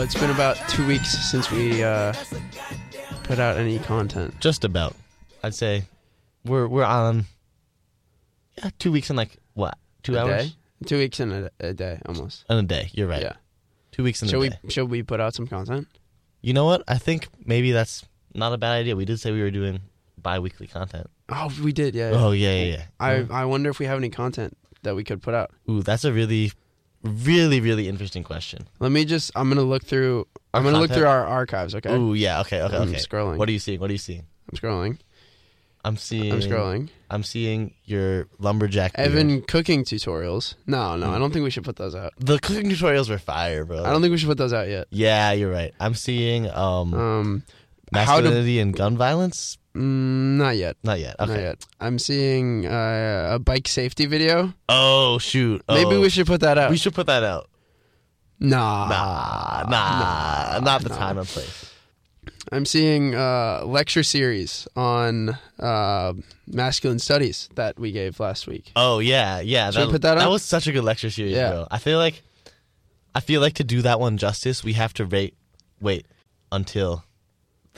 It's been about two weeks since we uh, put out any content. Just about. I'd say we're we're on yeah, two weeks and like what? Two A hours? day? Two weeks in a, a day, almost. And a day. You're right. Yeah. Two weeks in Should a we day. should we put out some content? You know what? I think maybe that's not a bad idea. We did say we were doing bi weekly content. Oh, we did. Yeah. yeah. Oh yeah, yeah, yeah. I I wonder if we have any content that we could put out. Ooh, that's a really really, really interesting question. Let me just. I'm gonna look through. I'm gonna look content? through our archives. Okay. Ooh, yeah, okay, okay, I'm okay. scrolling. What are you seeing? What are you seeing? I'm scrolling. I'm seeing I'm scrolling. I'm seeing your lumberjack. beard. Evan cooking tutorials. No, no, I don't think we should put those out. The cooking tutorials were fire, bro. I don't think we should put those out yet. Yeah, you're right. I'm seeing um Um, how to? masculinity and gun violence. Mm, not yet. Not yet. Okay. Not yet. I'm seeing uh, a bike safety video. Oh shoot. Maybe Oh. we should put that out. We should put that out. Nah. Nah, nah, not the nah. time and place. I'm seeing a lecture series on uh, masculine studies that we gave last week. Oh yeah, yeah. Should we put that that was such a good lecture series, Yeah. bro. I feel like, I feel like to do that one justice, we have to wait, wait until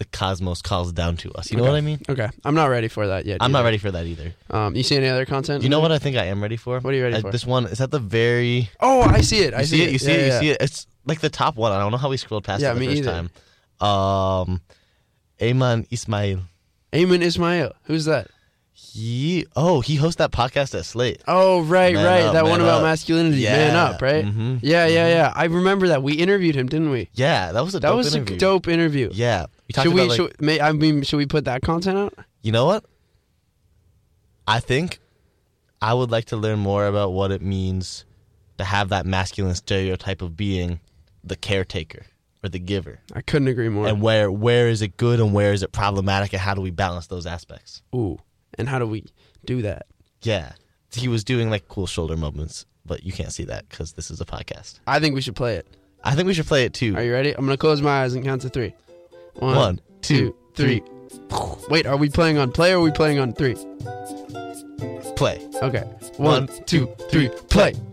the cosmos calls down to us. You know Okay. what I mean? Okay. I'm not ready for that yet. I'm not either. ready for that either. Um, you see any other content? You know what I think I am ready for? What are you ready Uh, for? This one is at the very. Oh, I see it. I You see it. You see it. You see it. It's like the top one. I don't know how we scrolled past Yeah, it the me first either. time. Um, Aymann Ismail. Aymann Ismail. Who's that? He oh he hosts that podcast at Slate. Oh, right, Man right. up, that one about up. masculinity. Man up, right? Mhm. Yeah, yeah, yeah. I remember that. We interviewed him, didn't we? Yeah, that was a That dope was interview. a dope interview. Yeah, we Should we? about like, should, may, I mean, should we put that content out? You know what? I think I would like to learn more about what it means to have that masculine stereotype of being the caretaker or the giver. I couldn't agree more. And where where is it good and where is it problematic and how do we balance those aspects? Ooh, and how do we do that? Yeah. He was doing like cool shoulder movements, but you can't see that cuz this is a podcast. I think we should play it. I think we should play it too. Are you ready? I'm gonna close my eyes and count to three. One, two, three. Wait, are we playing on play or are we playing on three? Play. Okay. One, One, two, three, play. We're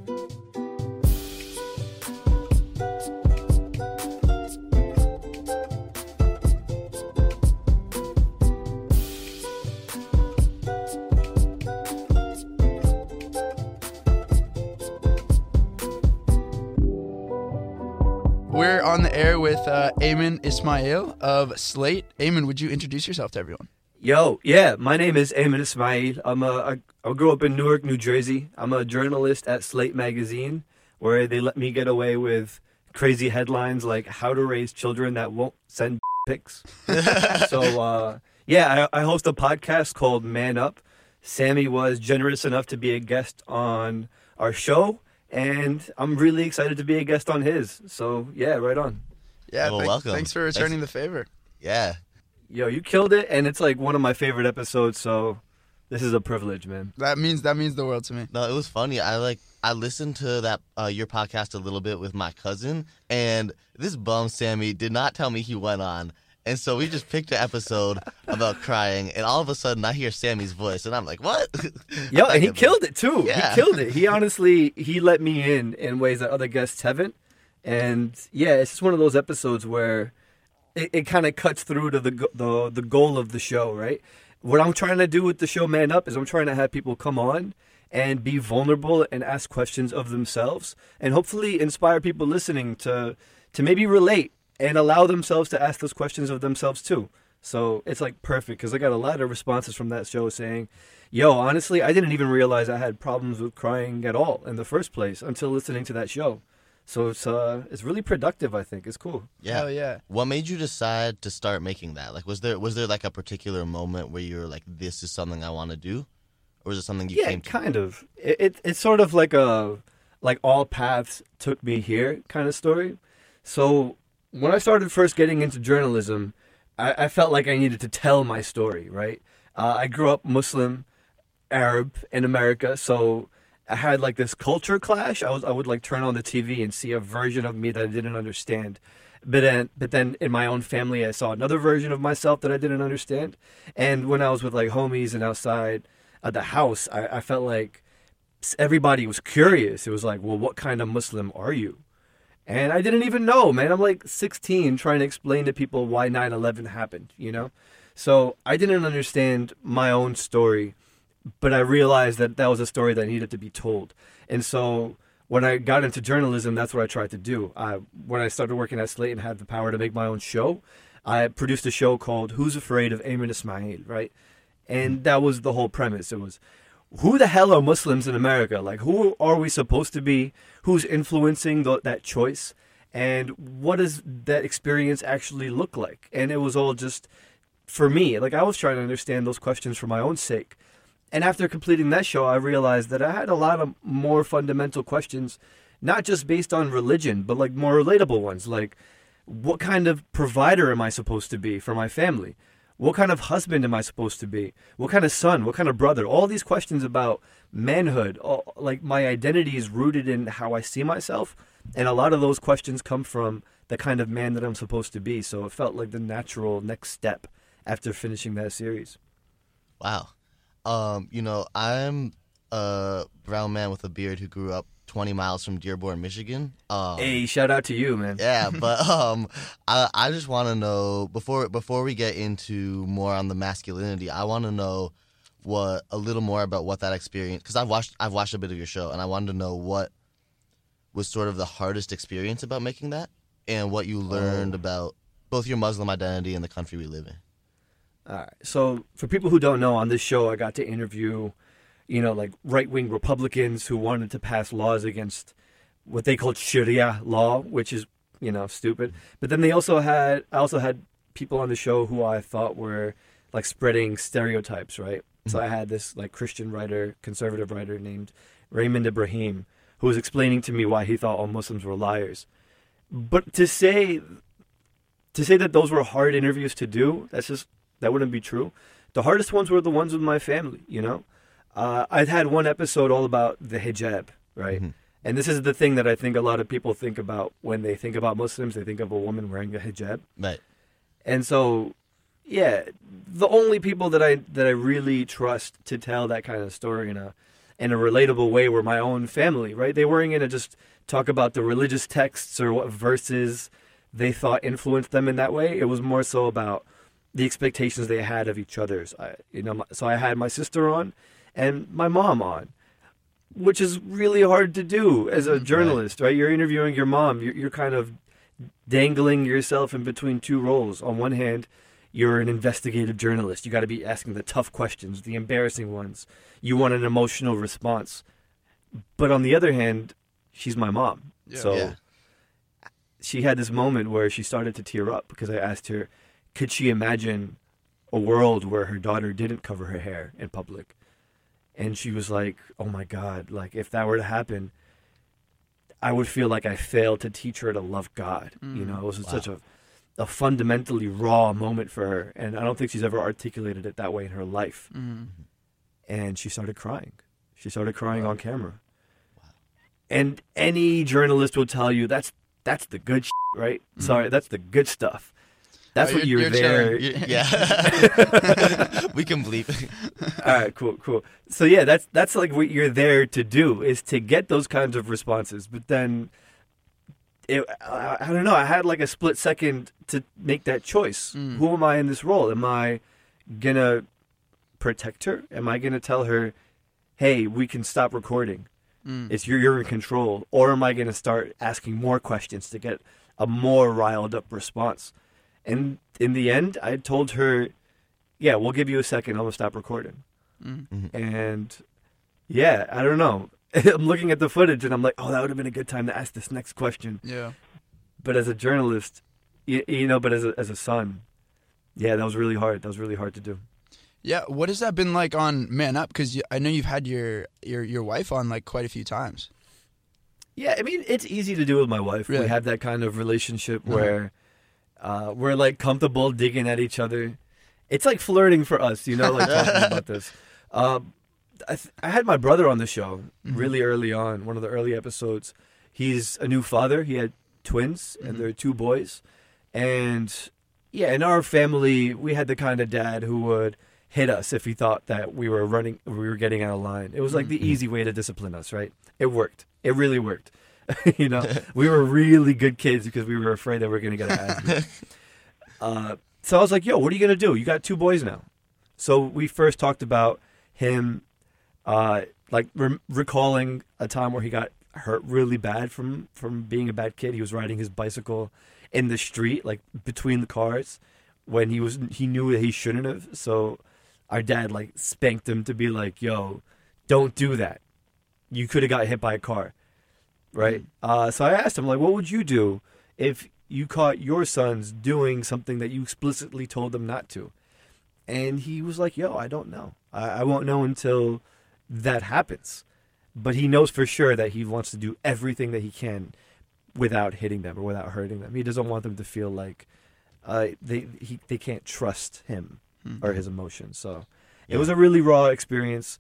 on the air with uh, Aymann Ismail of Slate. Aymann, would you introduce yourself to everyone? Yo, yeah, my name is Aymann Ismail. I'm a, I, I grew up in Newark, New Jersey. I'm a journalist at Slate Magazine, where they let me get away with crazy headlines like "How to Raise Children That Won't Send Pics." so, uh, yeah, I, I host a podcast called Man Up. Sammy was generous enough to be a guest on our show, and I'm really excited to be a guest on his. So, yeah, right on. Yeah, Well, thank- welcome. Thanks for returning the favor. Yeah. Yo, you killed it, and it's like one of my favorite episodes. So, this is a privilege, man. That means that means the world to me. No, it was funny. I like I listened to that uh, your podcast a little bit with my cousin, and this bum Sammy did not tell me he went on, and so we just picked an episode about crying, and all of a sudden I hear Sammy's voice, and I'm like, what? Yo, and he killed it too. Yeah. He killed it. He honestly he let me in in ways that other guests haven't. And yeah, it's just one of those episodes where it, it kind of cuts through to the the the goal of the show, right? What I'm trying to do with the show Man Up is I'm trying to have people come on and be vulnerable and ask questions of themselves and hopefully inspire people listening to to maybe relate and allow themselves to ask those questions of themselves too. So it's like perfect because I got a lot of responses from that show saying, "Yo, honestly, I didn't even realize I had problems with crying at all in the first place until listening to that show." So it's uh it's really productive. I think it's cool. yeah. Hell yeah. What made you decide to start making that? Like, was there was there like a particular moment where you were like, this is something I want to do, or was it something you yeah, came to? kind of. It, it it's sort of like a like all paths took me here kind of story. So when I started first getting into journalism, I, I felt like I needed to tell my story. Right. Uh, I grew up Muslim, Arab in America, so I had like this culture clash. I was I would like turn on the TV and see a version of me that I didn't understand. But then, but then in my own family, I saw another version of myself that I didn't understand. And when I was with like homies and outside at the house, I, I felt like everybody was curious. It was like, well, what kind of Muslim are you? And I didn't even know, man. I'm like 16 trying to explain to people why 9 11 happened, you know? So I didn't understand my own story, but I realized that that was a story that needed to be told. And so when I got into journalism, that's what I tried to do. I, when I started working at Slate and had the power to make my own show, I produced a show called Who's Afraid of Aymann Ismail, right? And that was the whole premise. It was who the hell are Muslims in America? Like, who are we supposed to be? Who's influencing the, that choice? And what does that experience actually look like? And it was all just for me. Like, I was trying to understand those questions for my own sake. And after completing that show, I realized that I had a lot of more fundamental questions, not just based on religion, but like more relatable ones. Like, what kind of provider am I supposed to be for my family? What kind of husband am I supposed to be? What kind of son? What kind of brother? All these questions about manhood, all, like my identity is rooted in how I see myself. And a lot of those questions come from the kind of man that I'm supposed to be. So it felt like the natural next step after finishing that series. Wow. Um, you know, I'm a brown man with a beard who grew up 20 miles from Dearborn, Michigan. Um, Hey, shout out to you, man. yeah, but um, I I just want to know before before we get into more on the masculinity, I want to know what a little more about what that experience because I've watched I've watched a bit of your show and I wanted to know what was sort of the hardest experience about making that and what you learned Oh. about both your Muslim identity and the country we live in. All right. So, for people who don't know, on this show, I got to interview, you know, like right wing Republicans who wanted to pass laws against what they called Sharia law, which is, you know, stupid. But then they also had, I also had people on the show who I thought were like spreading stereotypes, right? So mm-hmm. I had this like Christian writer, conservative writer named Raymond Ibrahim, who was explaining to me why he thought all Muslims were liars. But to say to say that those were hard interviews to do, that's just that wouldn't be true. The hardest ones were the ones with my family, you know? Uh, I've had one episode all about the hijab, right? Mhm. And this is the thing that I think a lot of people think about when they think about Muslims. They think of a woman wearing a hijab. Right. And so, yeah, the only people that I that I really trust to tell that kind of story in a in a relatable way were my own family, right? They weren't gonna just talk about the religious texts or what verses they thought influenced them in that way. It was more so about the expectations they had of each other's. I, you know, so I had my sister on and my mom on, which is really hard to do as a mm, journalist, right? You're interviewing your mom. You're, you're kind of dangling yourself in between two roles. On one hand, you're an investigative journalist. You got to be asking the tough questions, the embarrassing ones. You want an emotional response. But on the other hand, she's my mom. Yeah. So Yeah. she had this moment where she started to tear up because I asked her, could she imagine a world where her daughter didn't cover her hair in public? And she was like, "Oh my God! Like if that were to happen, I would feel like I failed to teach her to love God. You know, it was Wow. such a a fundamentally raw moment for her, and I don't think she's ever articulated it that way in her life. Mhm. And she started crying. She started crying on camera. And any journalist will tell you that's that's the good shit, right? Sorry, that's the good stuff. That's Oh, what you're- there. Yeah. we can bleep. All right, cool, cool. So yeah, that's that's like what you're there to do is to get those kinds of responses. But then, it, I, I don't know. I had like a split second to make that choice. Mm. Who am I in this role? Am I gonna protect her? Am I gonna tell her, "Hey, we can stop recording. Mm. It's you're you're in control," or am I gonna start asking more questions to get a more riled up response? And in the end, I told her, "Yeah, we'll give you a second. I'm gonna stop recording." Mm. And yeah, I don't know. I'm looking at the footage and I'm like, oh, that would have been a good time to ask this next question. Yeah. But as a journalist, you, you know, but as a, as a son, yeah, that was really hard. That was really hard to do. Yeah. What has that been like on Man Up? Because I know you've had your, your your wife on like quite a few times. Yeah, I mean, it's easy to do with my wife. Really? We have that kind of relationship Uh-huh. where uh, we're like comfortable digging at each other. It's like flirting for us, you know, like talking about this. Um, I, th- I had my brother on the show really early on, one of the early episodes. He's a new father. He had twins, and Mhm. they're two boys. And yeah, in our family, we had the kind of dad who would hit us if he thought that we were running, we were getting out of line. It was like the Mhm. easy way to discipline us, right? It worked. It really worked. you know, we were really good kids because we were afraid that we were going to get our ass uh, so I was like, "Yo, what are you going to do? You got two boys now." So we first talked about him, uh, like re- recalling a time where he got hurt really bad from from being a bad kid. He was riding his bicycle in the street, like between the cars, when he was he knew that he shouldn't have. So our dad like spanked him to be like, "Yo, don't do that. You could have got hit by a car." Right. Uh, so I asked him like, "What would you do if you caught your sons doing something that you explicitly told them not to?" And he was like, "Yo, I don't know. I, I won't know until that happens." But he knows for sure that he wants to do everything that he can without hitting them or without hurting them. He doesn't want them to feel like uh, they he, they can't trust him or his emotions. So it Yeah. was a really raw experience.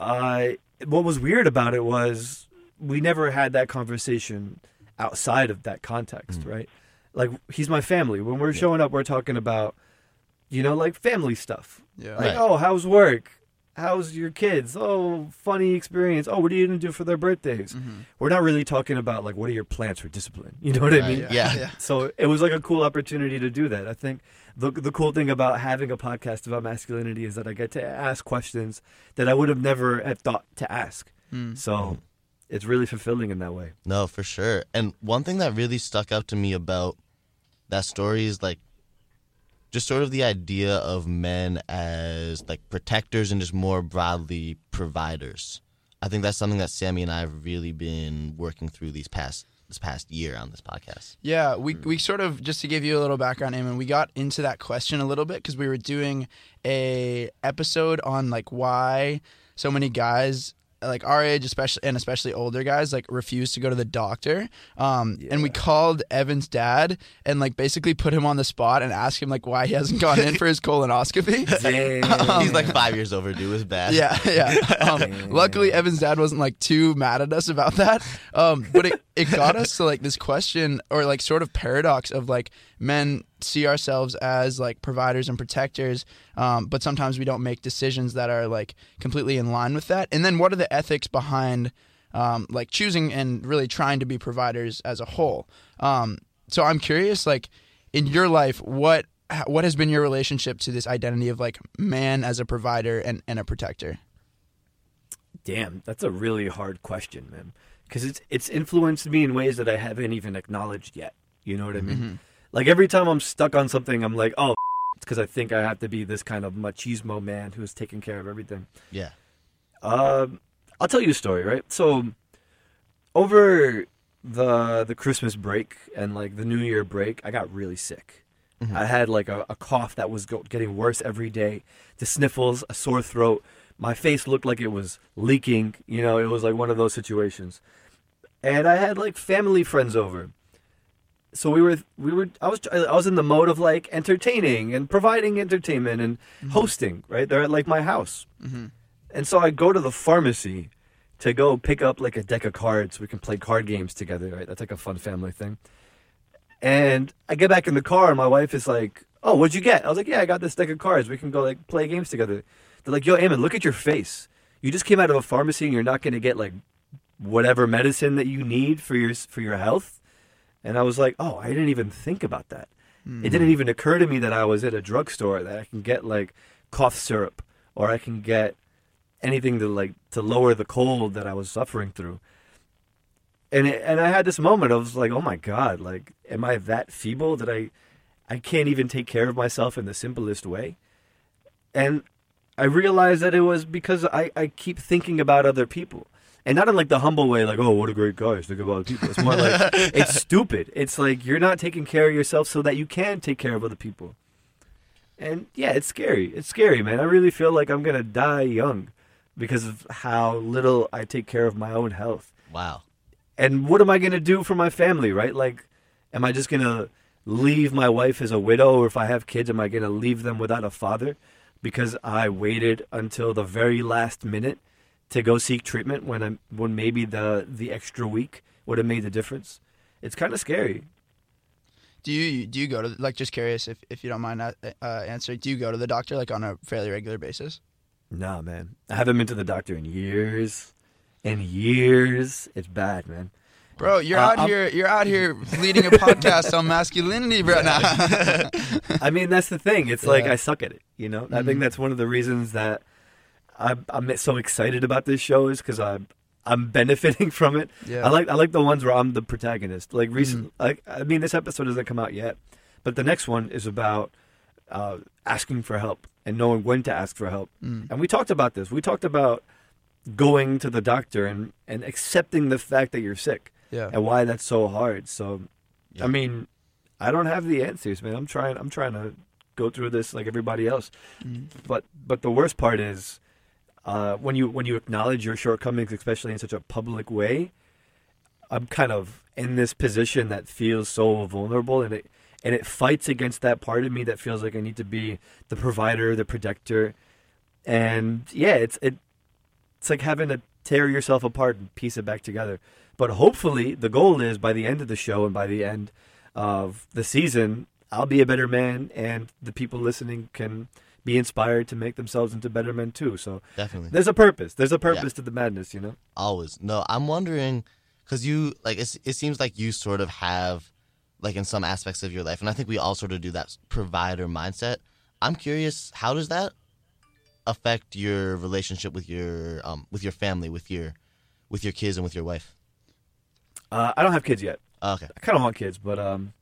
Uh, what was weird about it was we never had that conversation outside of that context, Mm. right? Like he's my family. When we're showing up, we're talking about you know like family stuff. Yeah. Like, Right. oh, how's work? How's your kids? Oh, funny experience. Oh, what are you gonna do for their birthdays? Mhm. We're not really talking about like what are your plans for discipline. You know what I Right. mean? Yeah. yeah. So it was like a cool opportunity to do that. I think the the cool thing about having a podcast about masculinity is that I get to ask questions that I would have never have thought to ask. Mm. So it's really fulfilling in that way. No, for sure. And one thing that really stuck out to me about that story is like just sort of the idea of men as like protectors and just more broadly providers. I think that's something that Sammy and I have really been working through these past this past year on this podcast. Yeah, we mm. we sort of just to give you a little background, Aymann, we got into that question a little bit because we were doing a episode on like why so many guys like our age, especially and especially older guys, like refuse to go to the doctor. Um, and we called Evan's dad and like basically put him on the spot and asked him like why he hasn't gone in for his colonoscopy. Damn. He's like five years overdue. Is bad. Yeah, yeah. Um, luckily, Evan's dad wasn't like too mad at us about that. Um, but it, it got us to like this question or like sort of paradox of like men see ourselves as like providers and protectors, um, but sometimes we don't make decisions that are like completely in line with that. And then what are the ethics behind um, like choosing and really trying to be providers as a whole? Um, so I'm curious, like in your life, what what has been your relationship to this identity of like man as a provider and, and a protector? Damn, that's a really hard question, man. Because it's it's influenced me in ways that I haven't even acknowledged yet. You know what I mean? Like every time I'm stuck on something, I'm like, oh, it's because I think I have to be this kind of machismo man who's taking care of everything. Yeah. Um, I'll tell you a story, right? So, over the the Christmas break and like the New Year break, I got really sick. I had like a, a cough that was go- getting worse every day, the sniffles, a sore throat. My face looked like it was leaking. You know, it was like one of those situations. And I had like family friends over. So we were we were I was I was in the mode of like entertaining and providing entertainment and mm-hmm. hosting, right? They're at like my house. Mm-hmm. And so I go to the pharmacy to go pick up like a deck of cards. We can play card games together, right? That's like a fun family thing. And I get back in the car, and my wife is like, "Oh, what'd you get?" I was like, "Yeah, I got this deck of cards. We can go like play games together." They're like, "Yo, Aymann, look at your face. You just came out of a pharmacy, and you're not going to get like whatever medicine that you need for your for your health." And I was like, "Oh, I didn't even think about that. It didn't hmm. even occur to me that I was at a drugstore that I can get like cough syrup or I can get anything to like to lower the cold that I was suffering through." And it, and I had this moment. I was like, "Oh my god! Like, am I that feeble that I I can't even take care of myself in the simplest way?" And I realized that it was because I, I keep thinking about other people. And not in like the humble way, like, oh, what a great guy, think about people. It's more like, it's stupid. It's like you're not taking care of yourself so that you can take care of other people. And yeah, it's scary. It's scary, man. I really feel like I'm going to die young because of how little I take care of my own health. Wow. And what am I going to do for my family, right? Like, am I just going to leave my wife as a widow? Or if I have kids, am I going to leave them without a father? because I waited until the very last minute to go seek treatment when I when maybe the the extra week would have made the difference. It's kind of scary. Do you do you go to like just curious if, if you don't mind uh, uh, answering? Do you go to the doctor like on a fairly regular basis? Nah, man. I haven't been to the doctor in years in years. It's bad, man. Bro, you're Uh, out I'm- here. You're out here leading a podcast on masculinity, bro. now. I mean, that's the thing. It's like I suck at it. You know, I think Mhm. that's one of the reasons that I'm, I'm so excited about this show is because I'm I'm benefiting from it. yeah. I like I like the ones where I'm the protagonist. Like recent, Mm-hmm. like I mean, this episode doesn't come out yet, but the next one is about uh, asking for help and knowing when to ask for help. Mm. And we talked about this. We talked about going to the doctor and and accepting the fact that you're sick Yeah. and why that's so hard. So, Yeah. I mean, I don't have the answers, man. I'm trying. I'm trying to go through this like everybody else. Mm. But but the worst part is uh, when you when you acknowledge your shortcomings, especially in such a public way. I'm kind of in this position that feels so vulnerable, and it and it fights against that part of me that feels like I need to be the provider, the protector, and yeah, it's it it's like having to tear yourself apart and piece it back together. But hopefully, the goal is by the end of the show and by the end of the season, I'll be a better man, and the people listening can be inspired to make themselves into better men too. So Definitely. there's a purpose. There's a purpose to the madness, you know. Always. No, I'm wondering because you like it's, it seems like you sort of have like in some aspects of your life, and I think we all sort of do that provider mindset. I'm curious, how does that affect your relationship with your um with your family, with your with your kids, and with your wife? Uh, I don't have kids yet. Oh, okay. I kind of want kids, but um,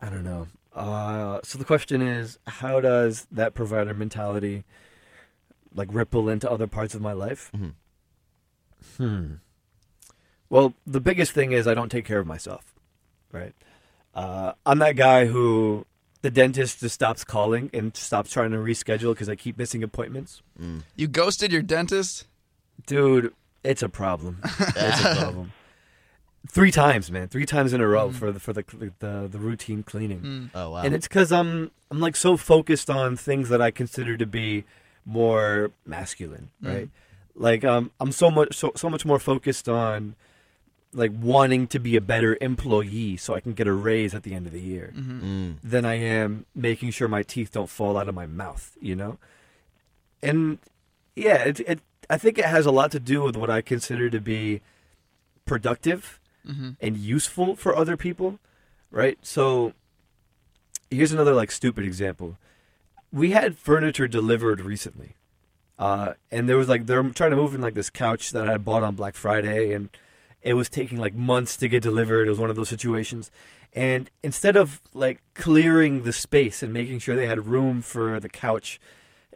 I don't know. Uh, so the question is, how does that provider mentality like ripple into other parts of my life? Mhm. Hmm. Well, the biggest thing is I don't take care of myself, right? Uh, I'm that guy who the dentist just stops calling and stops trying to reschedule because I keep missing appointments. Mm. You ghosted your dentist. Dude, it's a problem. it's a problem. Three times, man. Three times in a row Mm. for the for the the, the routine cleaning. Mm. Oh wow. and it's because I'm I'm like so focused on things that I consider to be more masculine, Mm. right? Like um, I'm so much so, so much more focused on like wanting to be a better employee so I can get a raise at the end of the year Mhm. Mm. than I am making sure my teeth don't fall out of my mouth, you know? And yeah, it, it I think it has a lot to do with what I consider to be productive Mhm. and useful for other people, right? So here's another like stupid example. We had furniture delivered recently. Uh, and there was like they're trying to move in like this couch that I had bought on Black Friday and it was taking like months to get delivered. It was one of those situations. And instead of like clearing the space and making sure they had room for the couch,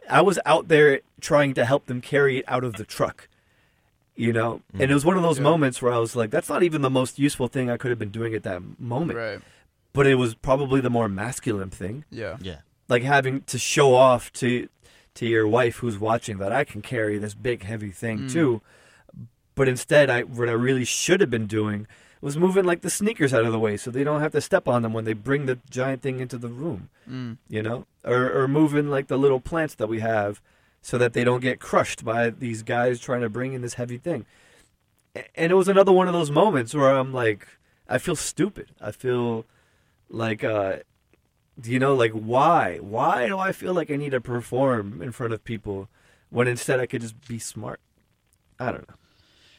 I was out there trying to help them carry it out of the truck. You know? And it was one of those Yeah. moments where I was like, that's not even the most useful thing I could have been doing at that moment. Right. But it was probably the more masculine thing. Yeah. Yeah. Like having to show off to to your wife who's watching that I can carry this big heavy thing Mm. too. But instead I what I really should have been doing was moving like the sneakers out of the way so they don't have to step on them when they bring the giant thing into the room Mm. you know, or or moving like the little plants that we have, so that they don't get crushed by these guys trying to bring in this heavy thing. And it was another one of those moments where I'm like, I feel stupid. I feel like, uh, you know, like why? Why do I feel like I need to perform in front of people when instead I could just be smart? I don't know.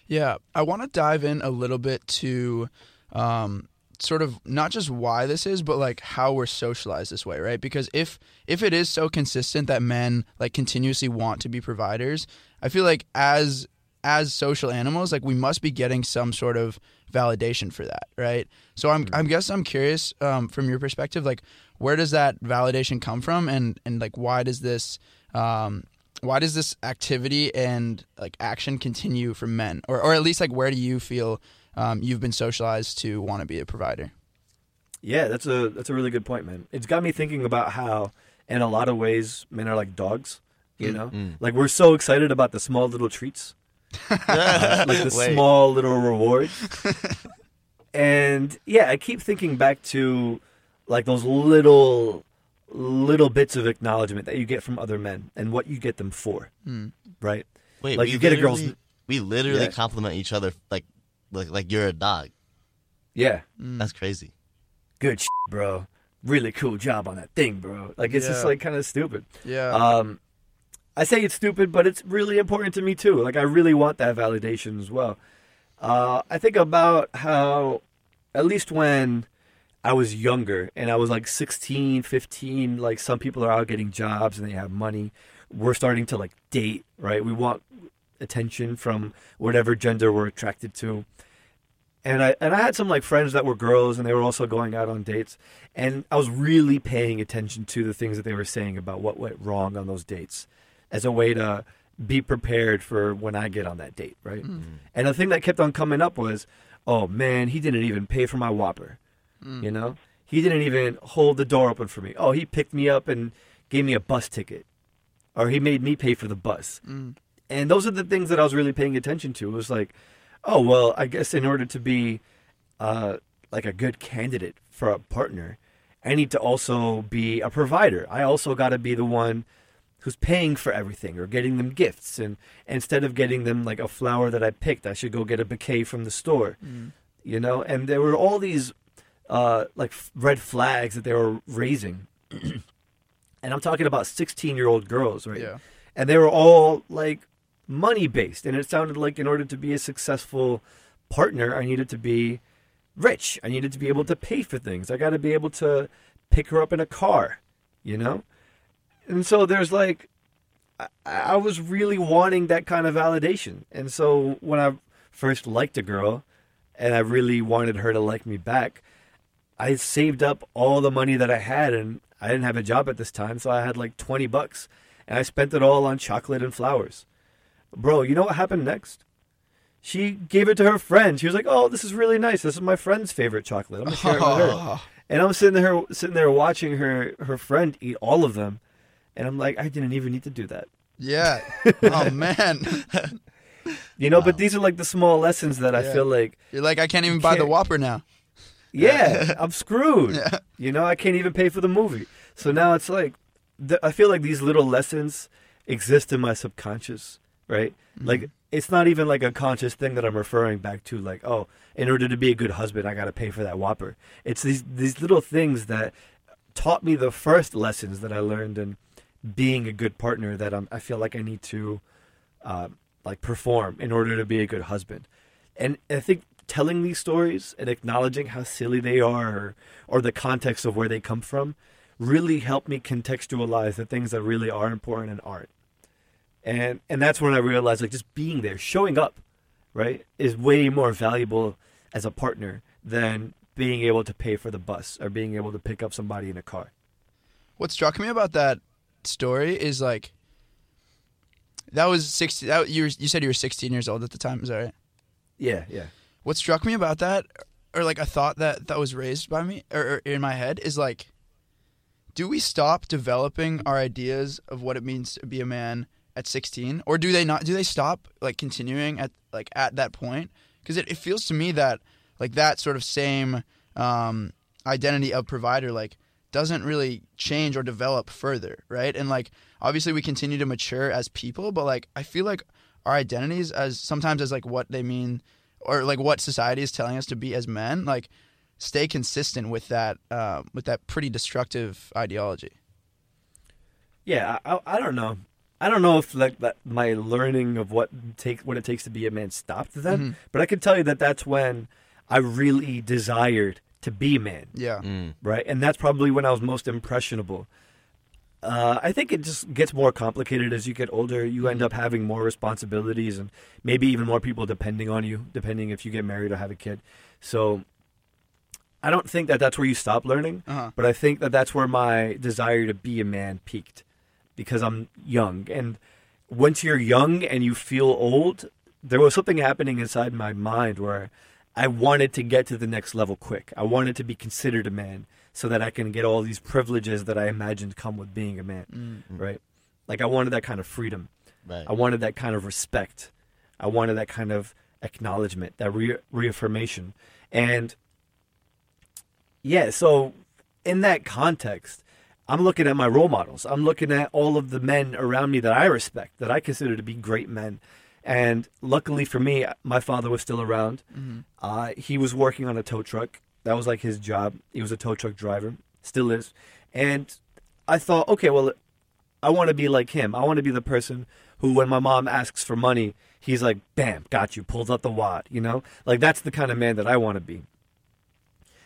Yeah, I want to dive in a little bit to um, sort of not just why this is, but like how we're socialized this way, right? Because if if it is so consistent that men like continuously want to be providers, I feel like as as social animals, like we must be getting some sort of validation for that, right? So I'm I'm guess I'm curious um, from your perspective, like where does that validation come from, and and like why does this um, why does this activity and like action continue for men or, or at least like where do you feel um, you've been socialized to want to be a provider Yeah, that's a that's a really good point, man. It's got me thinking about how, in a lot of ways, men are like dogs. You know, Mm. like we're so excited about the small little treats, uh, like the Wait. small little rewards. and yeah, I keep thinking back to like those little little bits of acknowledgement that you get from other men and what you get them for, Hmm. right? Wait, Like, you get a girl's- We literally Yeah. compliment each other like like like you're a dog. Yeah, Mm. That's crazy. good shit, bro. Really cool job on that thing, bro. Like it's just Yeah. like kind of stupid. yeah Um, I say it's stupid, but it's really important to me too. Like I really want that validation as well. Uh, I think about how, at least when I was younger and I was like 16, 15, like some people are out getting jobs and they have money. We're starting to like date, right? We want attention from whatever gender we're attracted to. And I and I had some like friends that were girls and they were also going out on dates and I was really paying attention to the things that they were saying about what went wrong on those dates as a way to be prepared for when I get on that date, right? Hmm. And the thing that kept on coming up was, "Oh man, he didn't even pay for my Whopper." Hmm. You know? He didn't even hold the door open for me. Oh, he picked me up and gave me a bus ticket. Or he made me pay for the bus. Hmm. And those are the things that I was really paying attention to. It was like, oh well, I guess in order to be uh, like a good candidate for a partner, I need to also be a provider. I also got to be the one who's paying for everything or getting them gifts. And instead of getting them like a flower that I picked, I should go get a bouquet from the store. You know, and there were all these uh, like red flags that they were raising. and I'm talking about 16 year old girls, right? Yeah. And they were all like money based. And it sounded like in order to be a successful partner, I needed to be rich. I needed to be able to pay for things. I got to be able to pick her up in a car, you know? And so there's like, I, I was really wanting that kind of validation. And so when I first liked a girl and I really wanted her to like me back, I saved up all the money that I had and I didn't have a job at this time, so I had like 20 bucks and I spent it all on chocolate and flowers. Bro, you know what happened next? She gave it to her friend. She was like, "Oh, this is really nice. This is my friend's favorite chocolate. I'm gonna share it with her." And I'm sitting there, sitting there watching her her friend eat all of them, and I'm like, I didn't even need to do that. Yeah. Oh man. You know, but these are like the small lessons that I feel like, You're like I can't even buy the can't- Whopper now. yeah, I'm screwed. Yeah. You know, I can't even pay for the movie. So now it's like, I feel like these little lessons exist in my subconscious, right? Like, it's not even like a conscious thing that I'm referring back to, like, oh, in order to be a good husband, I got to pay for that Whopper. It's these, these little things that taught me the first lessons that I learned in being a good partner that I'm, I feel like I need to, uh, like, perform in order to be a good husband. And I think telling these stories and acknowledging how silly they are or, or the context of where they come from really helped me contextualize the things that really are important and aren't. And and that's when I realized like just being there, showing up, right, is way more valuable as a partner than being able to pay for the bus or being able to pick up somebody in a car. What struck me about that story is like that was 60 that you were, you said you were 16 years old at the time, is that right? Yeah, yeah. What struck me about that or like a thought that that was raised by me or, or in my head is like do we stop developing our ideas of what it means to be a man at 16 or do they not do they stop like continuing at like at that point? Because it, it feels to me that like that sort of same um, identity of provider like doesn't really change or develop further right? And like obviously we continue to mature as people but like i feel like our identities as sometimes as like what they mean or like what society is telling us to be as men like stay consistent with that uh, with that pretty destructive ideology. Yeah, I, I don't know. I don't know if like that my learning of what take what it takes to be a man stopped then, but I can tell you that that's when I really desired to be a man, yeah Mm. right? And that's probably when I was most impressionable. Uh, I think it just gets more complicated as you get older. You end up having more responsibilities and maybe even more people depending on you, depending if you get married or have a kid. So I don't think that that's where you stop learning, Uh-huh. but I think that that's where my desire to be a man peaked because I'm young. And once you're young and you feel old, there was something happening inside my mind where I wanted to get to the next level quick. I wanted to be considered a man so that I can get all these privileges that I imagined come with being a man, mm-hmm. right? Like I wanted that kind of freedom. Right. I wanted that kind of respect. I wanted that kind of acknowledgement, that re- reaffirmation. And yeah, so in that context, I'm looking at my role models. I'm looking at all of the men around me that I respect, that I consider to be great men. And luckily for me, my father was still around. Uh, he was working on a tow truck. That was like his job. He was a tow truck driver, still is. And I thought, okay, well, I want to be like him. I want to be the person who, when my mom asks for money, he's like, bam, got you, pulls out the wad, you know? Like that's the kind of man that I want to be.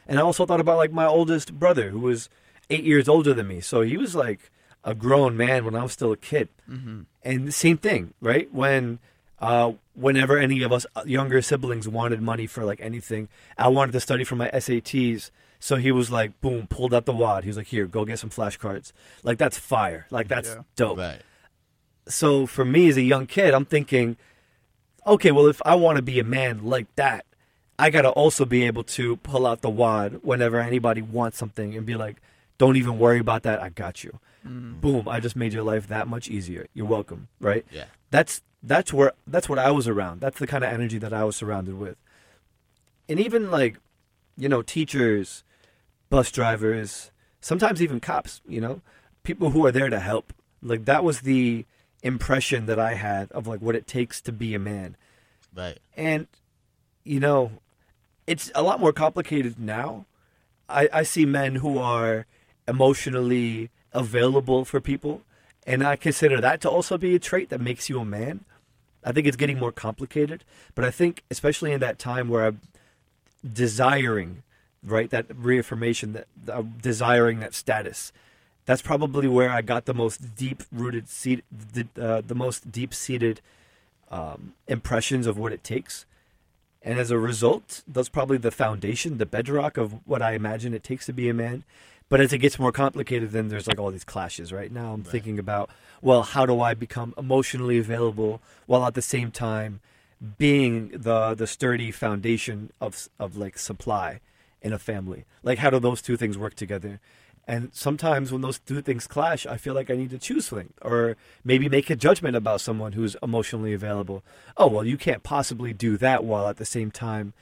And I also thought about like my oldest brother who was eight years older than me. So he was like a grown man when I was still a kid. Mm-hmm. And the same thing, right? When uh, whenever any of us younger siblings wanted money for like anything, I wanted to study for my SATs. So he was like, boom, pulled out the wad. He was like, here, go get some flashcards. Like that's fire. Like that's Yeah. dope. Right. So for me as a young kid, I'm thinking, okay, well if I want to be a man like that, I gotta also be able to pull out the wad whenever anybody wants something and be like, don't even worry about that. I got you. Mm-hmm. Boom! I just made your life that much easier. You're welcome. Right? Yeah. That's that's where that's what I was around. That's the kind of energy that I was surrounded with. And even like, you know, teachers, bus drivers, sometimes even cops, you know, people who are there to help. Like that was the impression that I had of like what it takes to be a man. Right. And you know, it's a lot more complicated now. I, I see men who are emotionally available for people, and I consider that to also be a trait that makes you a man. I think it's getting more complicated, but I think especially in that time where I'm desiring, right, that reaffirmation, that uh, desiring that status, that's probably where I got the most deep rooted seat, the, uh, the most deep seated um, impressions of what it takes. And as a result, that's probably the foundation, the bedrock of what I imagine it takes to be a man. But as it gets more complicated, then there's like all these clashes. Right now, I'm thinking about, well, how do I become emotionally available while at the same time being the the sturdy foundation of of like supply in a family? Like, how do those two things work together? And sometimes when those two things clash, I feel like I need to choose something or maybe make a judgment about someone who's emotionally available. Oh, well, you can't possibly do that while at the same time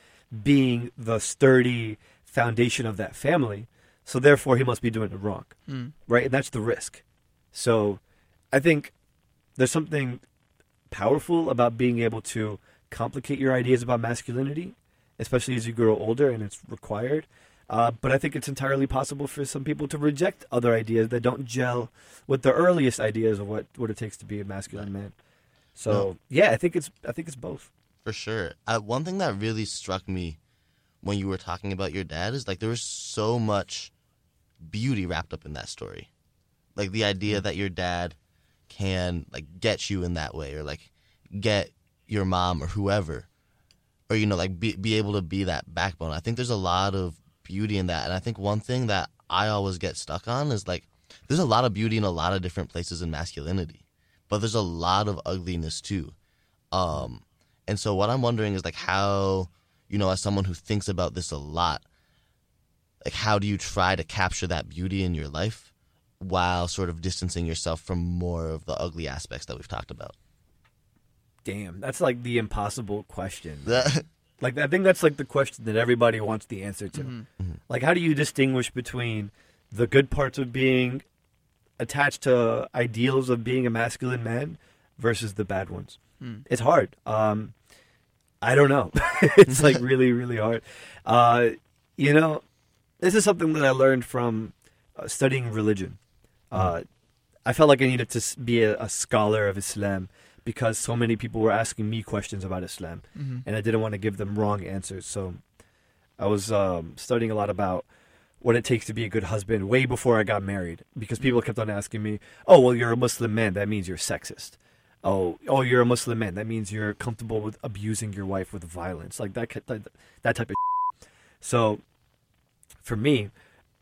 being the sturdy foundation of that family. So therefore, he must be doing it wrong. Mm. Right? And that's the risk. So I think there's something powerful about being able to complicate your ideas about masculinity, especially as you grow older and it's required. Uh, but I think it's entirely possible for some people to reject other ideas that don't gel with the earliest ideas of what, what it takes to be a masculine man. So No. yeah, I think it's I think it's both. For sure. Uh, one thing that really struck me when you were talking about your dad is like there was so much beauty wrapped up in that story. Like the idea that your dad can like get you in that way or like get your mom or whoever or you know like be be able to be that backbone. I think there's a lot of beauty in that. And I think one thing that I always get stuck on is like there's a lot of beauty in a lot of different places in masculinity. But there's a lot of ugliness too. Um and so what I'm wondering is like how, you know, as someone who thinks about this a lot, like how do you try to capture that beauty in your life while sort of distancing yourself from more of the ugly aspects that we've talked about? Damn, that's like the impossible question. Like I think that's like the question that everybody wants the answer to. Mm-hmm. Like how do you distinguish between the good parts of being attached to ideals of being a masculine man versus the bad ones? Mm. It's hard. Um I don't know. it's like really really hard. Uh you know, this is something that I learned from uh, studying religion. Uh I felt like I needed to be a, a scholar of Islam because so many people were asking me questions about Islam Mm-hmm. and I didn't want to give them wrong answers. So I was um, studying a lot about what it takes to be a good husband way before I got married because people kept on asking me, "Oh, well, you're a Muslim man. That means you're sexist." Oh, oh, you're a Muslim man. That means you're comfortable with abusing your wife with violence, like that, that, that type of. So, for me,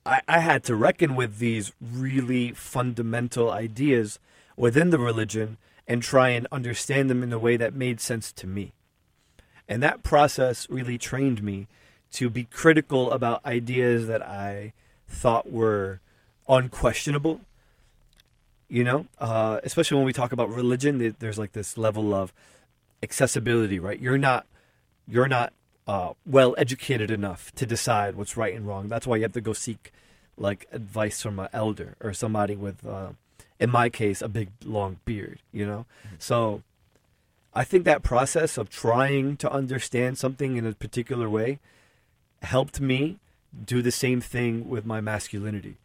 I, I had to reckon with these really fundamental ideas within the religion and try and understand them in a way that made sense to me. And that process really trained me to be critical about ideas that I thought were unquestionable. You know, uh, especially when we talk about religion, there's like this level of accessibility, right? You're not, you're not uh, well educated enough to decide what's right and wrong. That's why you have to go seek like advice from an elder or somebody with, uh, in my case, a big long beard. You know, so I think that process of trying to understand something in a particular way helped me do the same thing with my masculinity.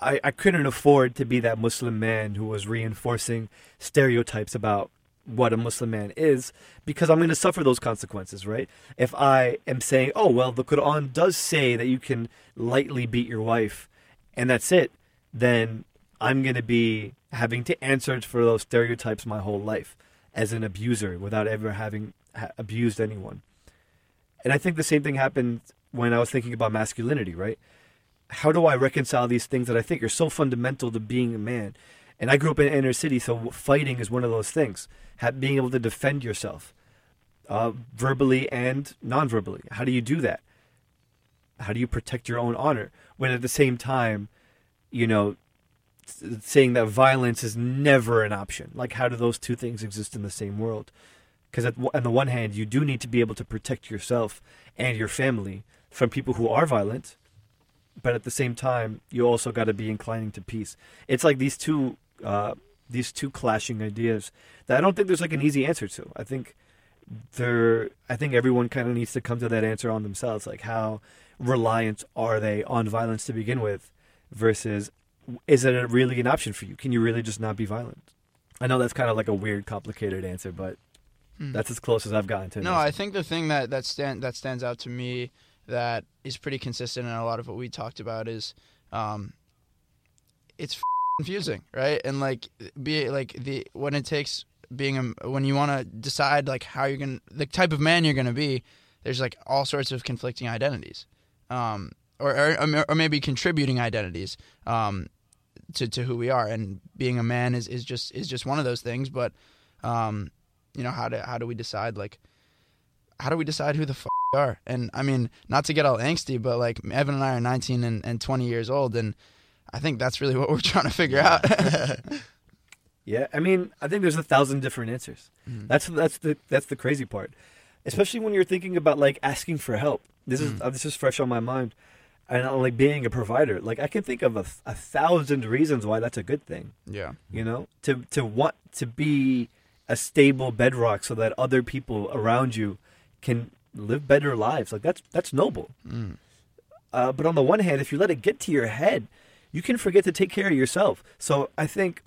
I, I couldn't afford to be that Muslim man who was reinforcing stereotypes about what a Muslim man is because I'm going to suffer those consequences, right? If I am saying, oh, well, the Quran does say that you can lightly beat your wife and that's it, then I'm going to be having to answer for those stereotypes my whole life as an abuser without ever having ha- abused anyone. And I think the same thing happened when I was thinking about masculinity, right? How do I reconcile these things that I think are so fundamental to being a man? And I grew up in inner city, so fighting is one of those things. being able to defend yourself, uh, verbally and non-verbally. How do you do that? How do you protect your own honor when at the same time, you know, saying that violence is never an option? Like, how do those two things exist in the same world? Because on the one hand, you do need to be able to protect yourself and your family from people who are violent, but at the same time, you also got to be inclining to peace. It's like these two uh, these two clashing ideas that I don't think there's like an easy answer to. I think there, I think everyone kind of needs to come to that answer on themselves. Like, how reliant are they on violence to begin with, versus is it really an option for you? Can you really just not be violent? I know that's kind of like a weird, complicated answer, but hmm. that's as close as I've gotten to. It. No, I think the thing that that stand that stands out to me that is pretty consistent in a lot of what we talked about is, um, it's confusing, right? And like be like the when it takes being a when you want to decide like how you're gonna the type of man you're gonna be, there's like all sorts of conflicting identities, um, or, or or maybe contributing identities, um, to to who we are. And being a man is is just is just one of those things. But, um, you know how do how do we decide like how do we decide who the are? And I mean, not to get all angsty, but like Evan and I are 19 and, and 20 years old, and I think that's really what we're trying to figure out. yeah, I mean, I think there's a thousand different answers. Mm-hmm. That's that's the that's the crazy part, especially when you're thinking about like asking for help. This is mm-hmm. uh, this is fresh on my mind, and uh, like being a provider. Like I can think of a, a thousand reasons why that's a good thing. Yeah, you know, to to want to be a stable bedrock so that other people around you can live better lives. Like that's that's noble. Mm. Uh, but on the one hand, if you let it get to your head you can forget to take care of yourself. So I think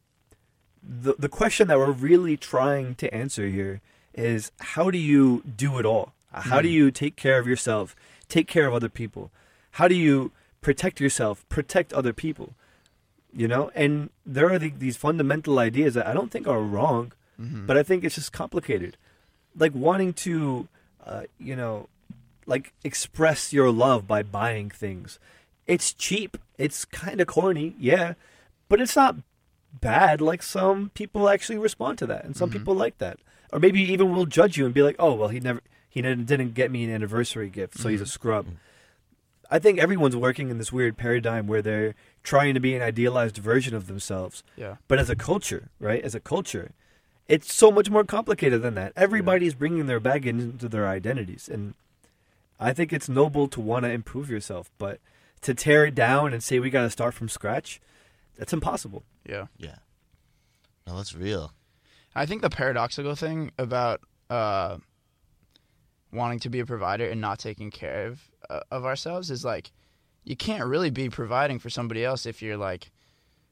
the the question that we're really trying to answer here is how do you do it all? How do hmm. you take care of yourself, take care of other people? How do you protect yourself, protect other people? You know, and there are the, these fundamental ideas that I don't think are wrong, mm-hmm. but I think it's just complicated. Like wanting to, uh, you know, like express your love by buying things it's cheap. It's kind of corny, yeah, but it's not bad. Like some people actually respond to that, and some mm-hmm. people like that, or maybe even will judge you and be like, "Oh, well, he never, he didn't get me an anniversary gift, so mm-hmm. he's a mm-hmm. scrub." Mm-hmm. I think everyone's working in this weird paradigm where they're trying to be an idealized version of themselves. Yeah. But as a culture, right? As a culture, it's so much more complicated than that. Everybody's yeah. bringing their baggage into their identities, and I think it's noble to want to improve yourself, but to tear it down and say we got to start from scratch, that's impossible. Yeah. Yeah. No, that's real. I think the paradoxical thing about uh, wanting to be a provider and not taking care of uh, of ourselves is like you can't really be providing for somebody else if you're like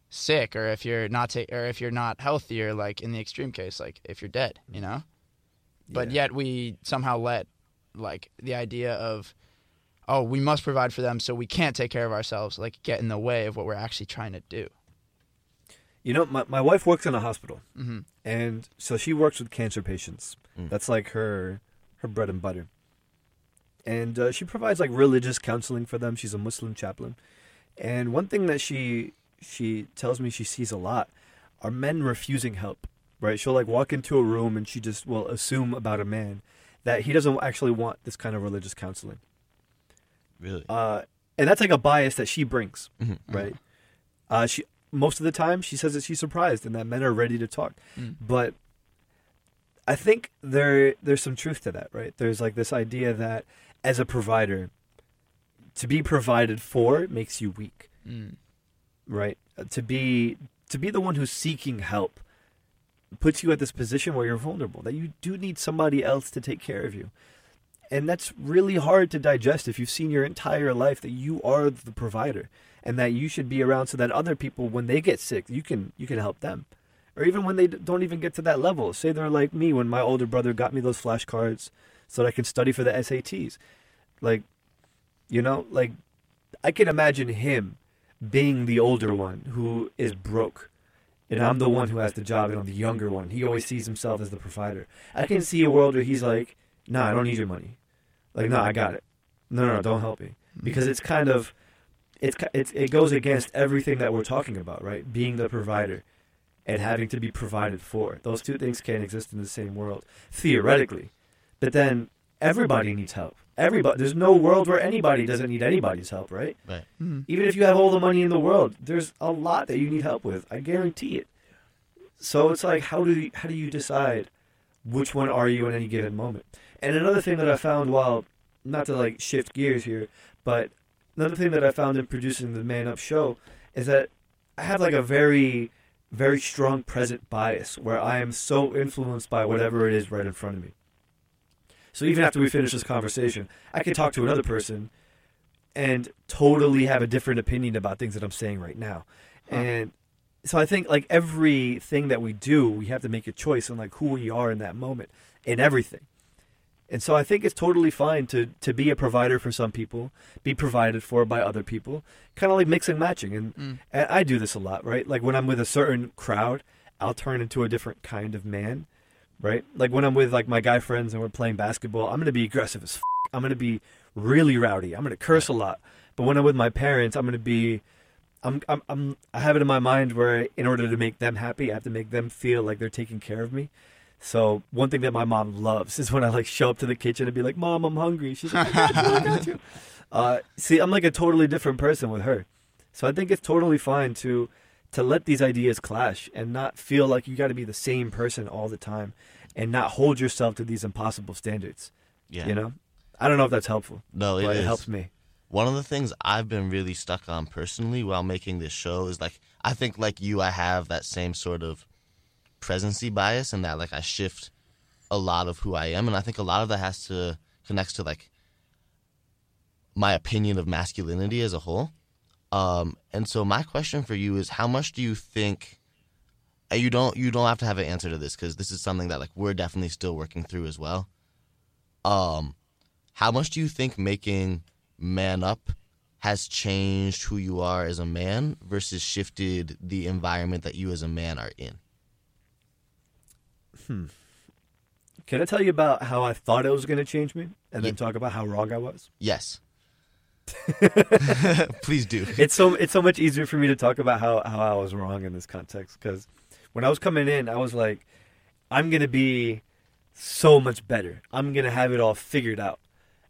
sick or if you're not ta- or if you're not healthy or like in the extreme case like if you're dead, you know? Yeah. But yet we somehow let like the idea of oh, we must provide for them, so we can't take care of ourselves, like get in the way of what we're actually trying to do. You know, my, my wife works in a hospital, mm-hmm. and so she works with cancer patients. Mm. That's like her her bread and butter. And uh, she provides like religious counseling for them. She's a Muslim chaplain, and one thing that she she tells me she sees a lot are men refusing help. Right? She'll like walk into a room and she just will assume about a man that he doesn't actually want this kind of religious counseling. Really? Uh, and that's like a bias that she brings, mm-hmm. mm-hmm. right? Uh, she most of the time she says that she's surprised and that men are ready to talk, mm. but I think there there's some truth to that, right? There's like this idea that as a provider, to be provided for makes you weak, mm. Right? Uh, to be to be the one who's seeking help puts you at this position where you're vulnerable. That you do need somebody else to take care of you. And that's really hard to digest if you've seen your entire life that you are the provider and that you should be around so that other people when they get sick, you can you can help them. or even when they don't even get to that level. Say they're like me when my older brother got me those flashcards so that I can study for the SATs. Like, you know, like I can imagine him being the older one who is broke. And I'm the one who has the job, and I'm the younger one. He always sees himself as the provider. I can see a world where he's like, "No, nah, I don't need your money. Like, no, I got it. No, no, no, don't help me." Because it's kind of, it's it's it goes against everything that we're talking about, right? Being the provider, and having to be provided for. Those two things can't exist in the same world theoretically, but then everybody needs help. Everybody, there's no world where anybody doesn't need anybody's help, right? Right. Mhm. Even if you have all the money in the world, there's a lot that you need help with. I guarantee it. So it's like, how do you, how do you decide which one are you in any given moment? And another thing that I found while not to like shift gears here, but another thing that I found in producing the Man Up show is that I have like a very very strong present bias where I am so influenced by whatever it is right in front of me. So even after we finish this conversation, I could talk to another person and totally have a different opinion about things that I'm saying right now. And so I think like everything that we do, we have to make a choice on like who we are in that moment in everything. And so I think it's totally fine to to be a provider for some people, be provided for by other people, kind of like mix and matching. And, Mm. and I do this a lot, right? Like when I'm with a certain crowd, I'll turn into a different kind of man, right? Like when I'm with like my guy friends and we're playing basketball, I'm gonna be aggressive as f- I'm gonna be really rowdy. I'm gonna curse a lot. But when I'm with my parents, I'm gonna be I'm, I'm, I'm, I have it in my mind where in order to make them happy, I have to make them feel like they're taking care of me. So one thing that my mom loves is when I like show up to the kitchen and be like, "Mom, I'm hungry." She's like, "I got you, I got you." Uh, see, I'm like a totally different person with her. So I think it's totally fine to to let these ideas clash and not feel like you got to be the same person all the time and not hold yourself to these impossible standards. Yeah. You know, I don't know if that's helpful, No, it it helps me. One of the things I've been really stuck on personally while making this show is like I think like you, I have that same sort of presency bias and that like I shift a lot of who I am, and I think a lot of that has to connects to like my opinion of masculinity as a whole. Um, and so my question for you is, how much do you think? And you don't you don't have to have an answer to this because this is something that like we're definitely still working through as well. Um, how much do you think making man up has changed who you are as a man versus shifted the environment that you as a man are in? Hmm. Can I tell you about how I thought it was going to change me, and then talk about how wrong I was? Yes. Please do. it's so it's so much easier for me to talk about how, how I was wrong in this context because when I was coming in, I was like, I'm gonna be so much better. I'm gonna have it all figured out.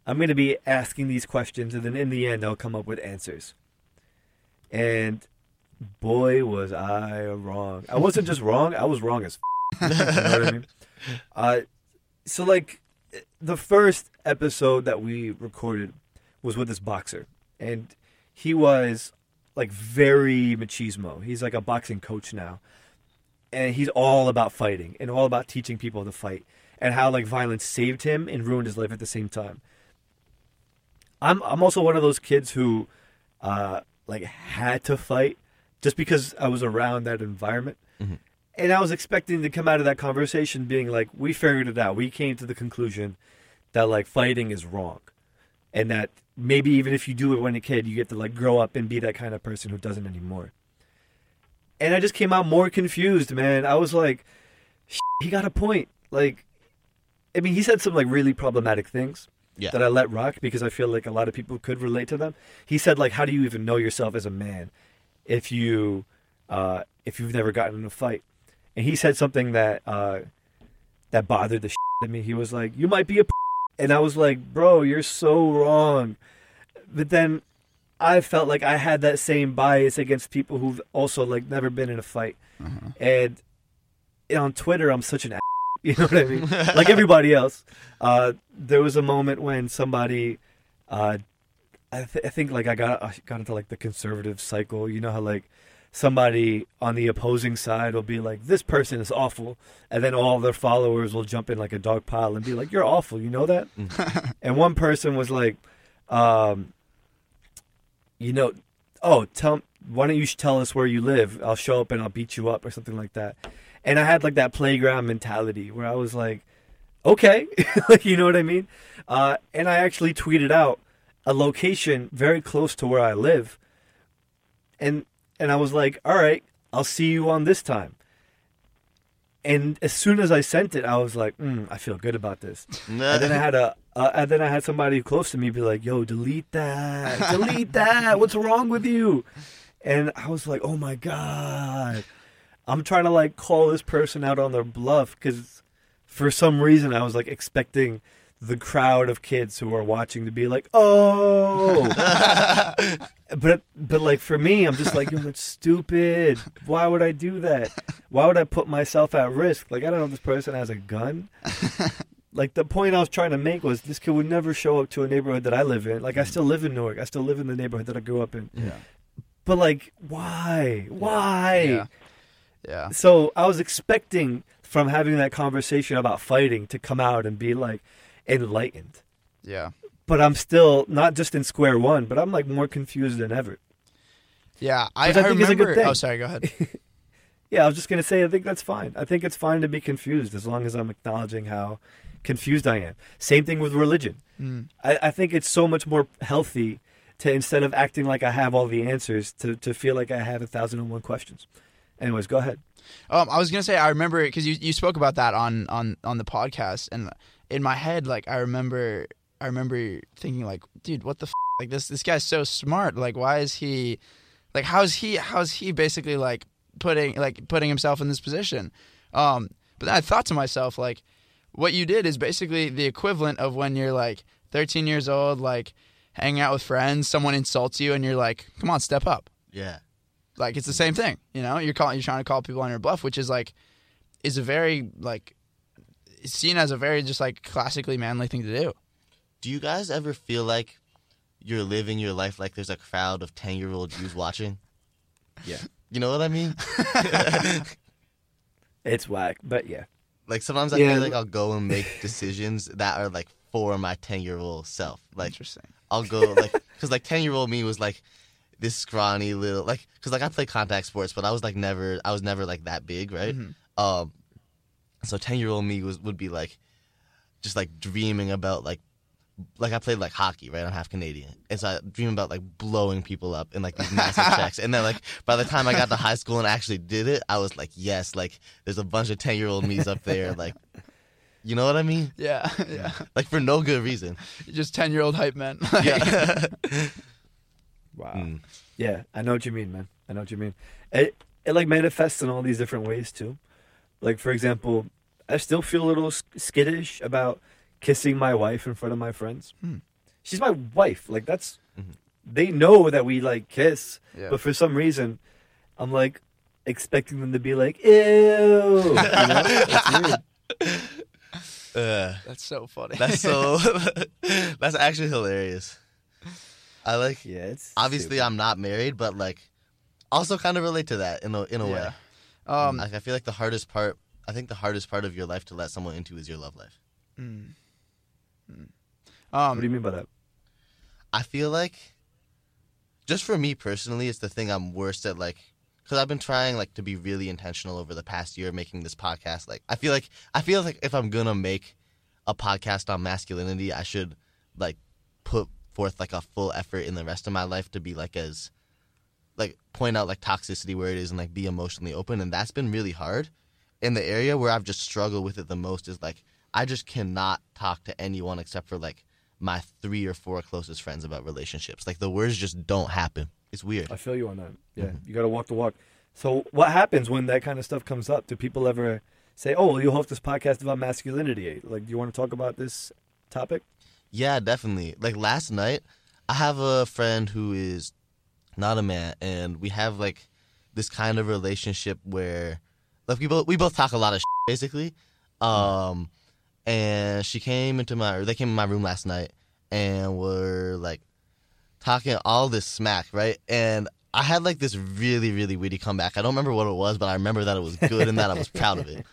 I'm gonna be asking these questions, and then in the end, I'll come up with answers. And boy, was I wrong. I wasn't just wrong; I was wrong as. F- you know what I mean? Uh, so like the first episode that we recorded was with this boxer, and he was like very machismo. He's like a boxing coach now, and he's all about fighting and all about teaching people to fight, and how like violence saved him and ruined his life at the same time. I'm I'm also one of those kids who, uh, like had to fight just because I was around that environment. Mhm. And I was expecting to come out of that conversation being like, we figured it out. We came to the conclusion that like fighting is wrong. And that maybe even if you do it when a kid, you get to like grow up and be that kind of person who doesn't anymore. And I just came out more confused, man. I was like, he got a point. Like, I mean, he said some like really problematic things Yeah. that I let rock because I feel like a lot of people could relate to them. He said like, how do you even know yourself as a man if you uh, if you've never gotten in a fight? And he said something that uh, that bothered the shit out of me. He was like, you might be a, p-. and I was like, bro, you're so wrong. But then I felt like I had that same bias against people who've also like never been in a fight. Uh-huh. And on Twitter, I'm such an ass. You know what I mean? like everybody else. Uh, there was a moment when somebody, uh, I, th- I think like I got I got into like the conservative cycle. You know how like somebody on the opposing side will be like, "This person is awful," and then all their followers will jump in like a dog pile and be like, "You're awful." You know that? and one person was like, um, "You know, oh, tell why don't you tell us where you live? I'll show up and I'll beat you up or something like that." and I had like that playground mentality where I was like, okay, like you know what I mean. Uh, and I actually tweeted out a location very close to where I live, and and I was like, all right, I'll see you on this time. And as soon as I sent it, I was like, mm, I feel good about this. And then I had a, uh, and then I had somebody close to me be like, "Yo, delete that, delete that. What's wrong with you?" And I was like, "Oh my god." I'm trying to like call this person out on their bluff because for some reason I was like expecting the crowd of kids who are watching to be like, oh, but but like for me, I'm just like, that's stupid. Why would I do that? Why would I put myself at risk? Like I don't know if this person has a gun. Like the point I was trying to make was this kid would never show up to a neighborhood that I live in. Like I mm. still live in Newark. I still live in the neighborhood that I grew up in. Yeah. But like, why? Why? Yeah. Yeah. So I was expecting from having that conversation about fighting to come out and be like enlightened. Yeah. But I'm still not just in square one, but I'm like more confused than ever. Yeah. I, I I think it's a good thing. Oh, sorry. Go ahead. Yeah, I was just gonna say I think that's fine. I think it's fine to be confused as long as I'm acknowledging how confused I am. Same thing with religion. Mm. I, I think it's so much more healthy to instead of acting like I have all the answers to, to feel like I have a thousand and one questions. Anyways, go ahead. Um, I was gonna say I remember because you, you spoke about that on, on on the podcast, and in my head, like I remember I remember thinking like, dude, what the f-? like this this guy's so smart. Like, why is he like how's he how's he basically like putting like putting himself in this position? Um, but then I thought to myself like, what you did is basically the equivalent of when you're like 13 years old, like hanging out with friends, someone insults you, and you're like, come on, step up. yeah. Like it's the same thing, you know. You're calling, you're trying to call people on your bluff, which is like, is a very like, seen as a very just like classically manly thing to do. Do you guys ever feel like you're living your life like there's a crowd of 10 year old Jews watching? Yeah. You know what I mean? It's whack, but yeah. like sometimes I Yeah. feel like I'll go and make decisions that are like for my 10 year old self. Like Interesting. I'll go like because like 10 year old me was like this scrawny little like because like I play contact sports, but I was like never I was never like that big, right? Mhm. Um, so 10 year old me was would be like just like dreaming about like like I played like hockey, right? I'm half Canadian, and so I dream about like blowing people up in like these massive checks. And then like by the time I got to high school and actually did it, I was like, yes, like there's a bunch of 10 year old me's up there, like. You know what I mean? Yeah, yeah. Like for no good reason. Just ten year old hype men. Yeah. Wow. Mm. Yeah, I know what you mean, man. I know what you mean. It it like manifests in all these different ways too. Like for example, I still feel a little skittish about kissing my wife in front of my friends. Hmm. She's my wife. Like that's Mhm. they know that we like kiss, Yeah. but for some reason, I'm like expecting them to be like, ew. You know? It's weird. Uh, That's so funny. that's so. that's actually hilarious. I like. Yeah, it's Obviously, stupid. I'm not married, but like, also kind of relate to that in a in a way. Yeah. Um, Like, I feel like the hardest part. I think the hardest part of your life to let someone into is your love life. mm, mm. What do you um, mean by that? I feel like, just for me personally, it's the thing I'm worst at. Like, because I've been trying like to be really intentional over the past year making this podcast. Like, I feel like I feel like if I'm gonna make a podcast on masculinity, I should like put forth like a full effort in the rest of my life to be like as like point out like toxicity where it is and like be emotionally open and that's been really hard in the area where i've just struggled with it the most is like i just cannot talk to anyone except for like my three or four closest friends about relationships like the words just don't happen it's weird I feel you on that. Yeah, Mhm. you got to walk the walk. So, what happens when that kind of stuff comes up? Do people ever say, "Oh, well, you host this podcast about masculinity"? Like, do you want to talk about this topic? Yeah, definitely. Like last night, I have a friend who is not a man, and we have like this kind of relationship where, like, we both we both talk a lot of shit, basically. Um, and she came into my, or they came in my room last night, and were like talking all this smack, right? And I had like this really really witty comeback. I don't remember what it was, but I remember that it was good and that I was proud of it.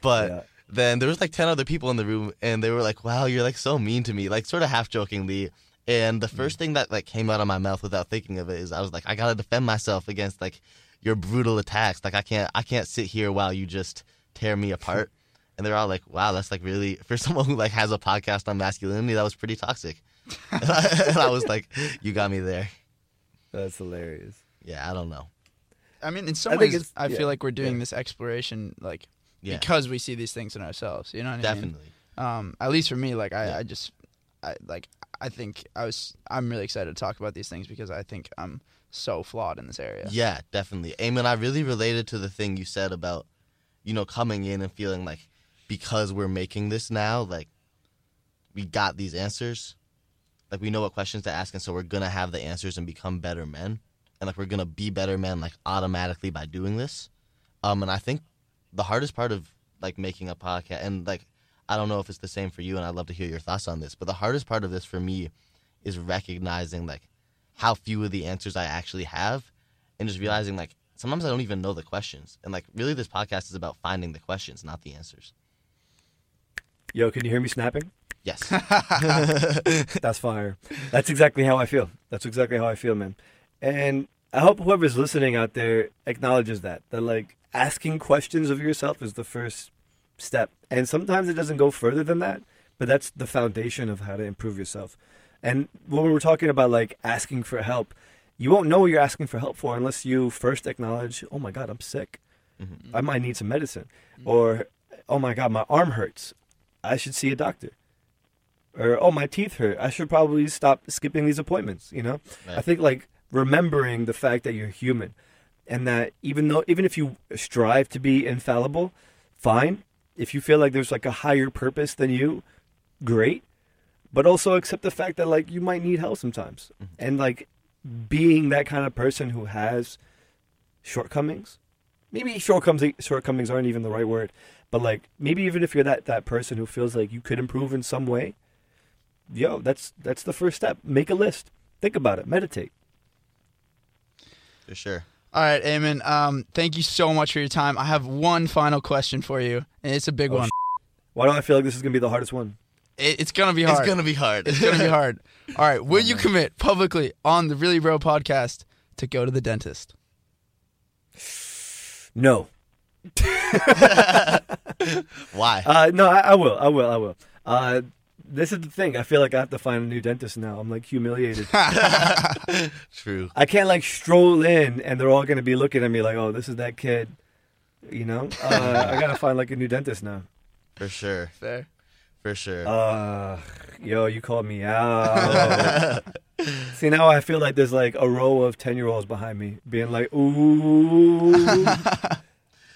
But Yeah. then there was like 10 other people in the room and they were like wow you're like so mean to me like sort of half jokingly and the first thing that like came out of my mouth without thinking of it is i was like i gotta defend myself against like your brutal attacks like i can't i can't sit here while you just tear me apart. And they're all like, "Wow, that's like really for someone who like has a podcast on masculinity. That was pretty toxic." and I was like, "You got me there." That's hilarious. Yeah, I don't know. I mean, in some I ways, I yeah, feel like we're doing yeah. this exploration like Yeah, because we see these things in ourselves. You know what I mean? definitely. Um, at least for me, like I, Yeah. I just, I like, I think I was, I'm really excited to talk about these things because I think I'm so flawed in this area. Yeah, definitely. Amen. I really related to the thing you said about, you know, coming in and feeling like because we're making this now, like we got these answers. Like we know what questions to ask and so we're gonna have the answers and become better men. And like we're gonna be better men like automatically by doing this. Um and I think the hardest part of like making a podcast and like I don't know if it's the same for you and I'd love to hear your thoughts on this, but the hardest part of this for me is recognizing like how few of the answers I actually have and just realizing like sometimes I don't even know the questions. And like really this podcast is about finding the questions, not the answers. Yo, can you hear me snapping? Yes. That's fire. That's exactly how I feel. That's exactly how I feel, man. And I hope whoever's listening out there acknowledges that. That like asking questions of yourself is the first step. And sometimes it doesn't go further than that, but that's the foundation of how to improve yourself. And when we're talking about like asking for help, you won't know what you're asking for help for unless you first acknowledge, "Oh my god, I'm sick. Mm-hmm. I might need some medicine." Mm-hmm. Or, "Oh my god, my arm hurts. I should see a doctor." or oh my teeth hurt i should probably stop skipping these appointments you know Right. i think like remembering the fact that you're human and that even though even if you strive to be infallible fine if you feel like there's like a higher purpose than you great. But also accept the fact that like you might need help sometimes. Mm-hmm. And like being that kind of person who has shortcomings maybe shortcomings shortcomings aren't even the right word but like maybe even if you're that that person who feels like you could improve in some way yo that's that's the first step. Make a list. Think about it. Meditate. For sure. All right, Ayman. Um, thank you so much for your time. I have one final question for you, and it's a big Oh, one. why do i feel like this is gonna be the hardest one It, it's gonna be hard. It's gonna be hard. It's gonna be hard. All right, will you commit publicly on the Really Bro podcast to go to the dentist? no Why? uh no I, I will i will i will uh this is the thing i feel like i have to find a new dentist now i'm like humiliated True. i can't like stroll in and they're all gonna be looking at me like oh this is that kid you know uh, i gotta find like a new dentist now For sure. Fair. For sure. Uh, yo, you called me out. See, now I feel like there's like a row of 10 year olds behind me being like, ooh. no,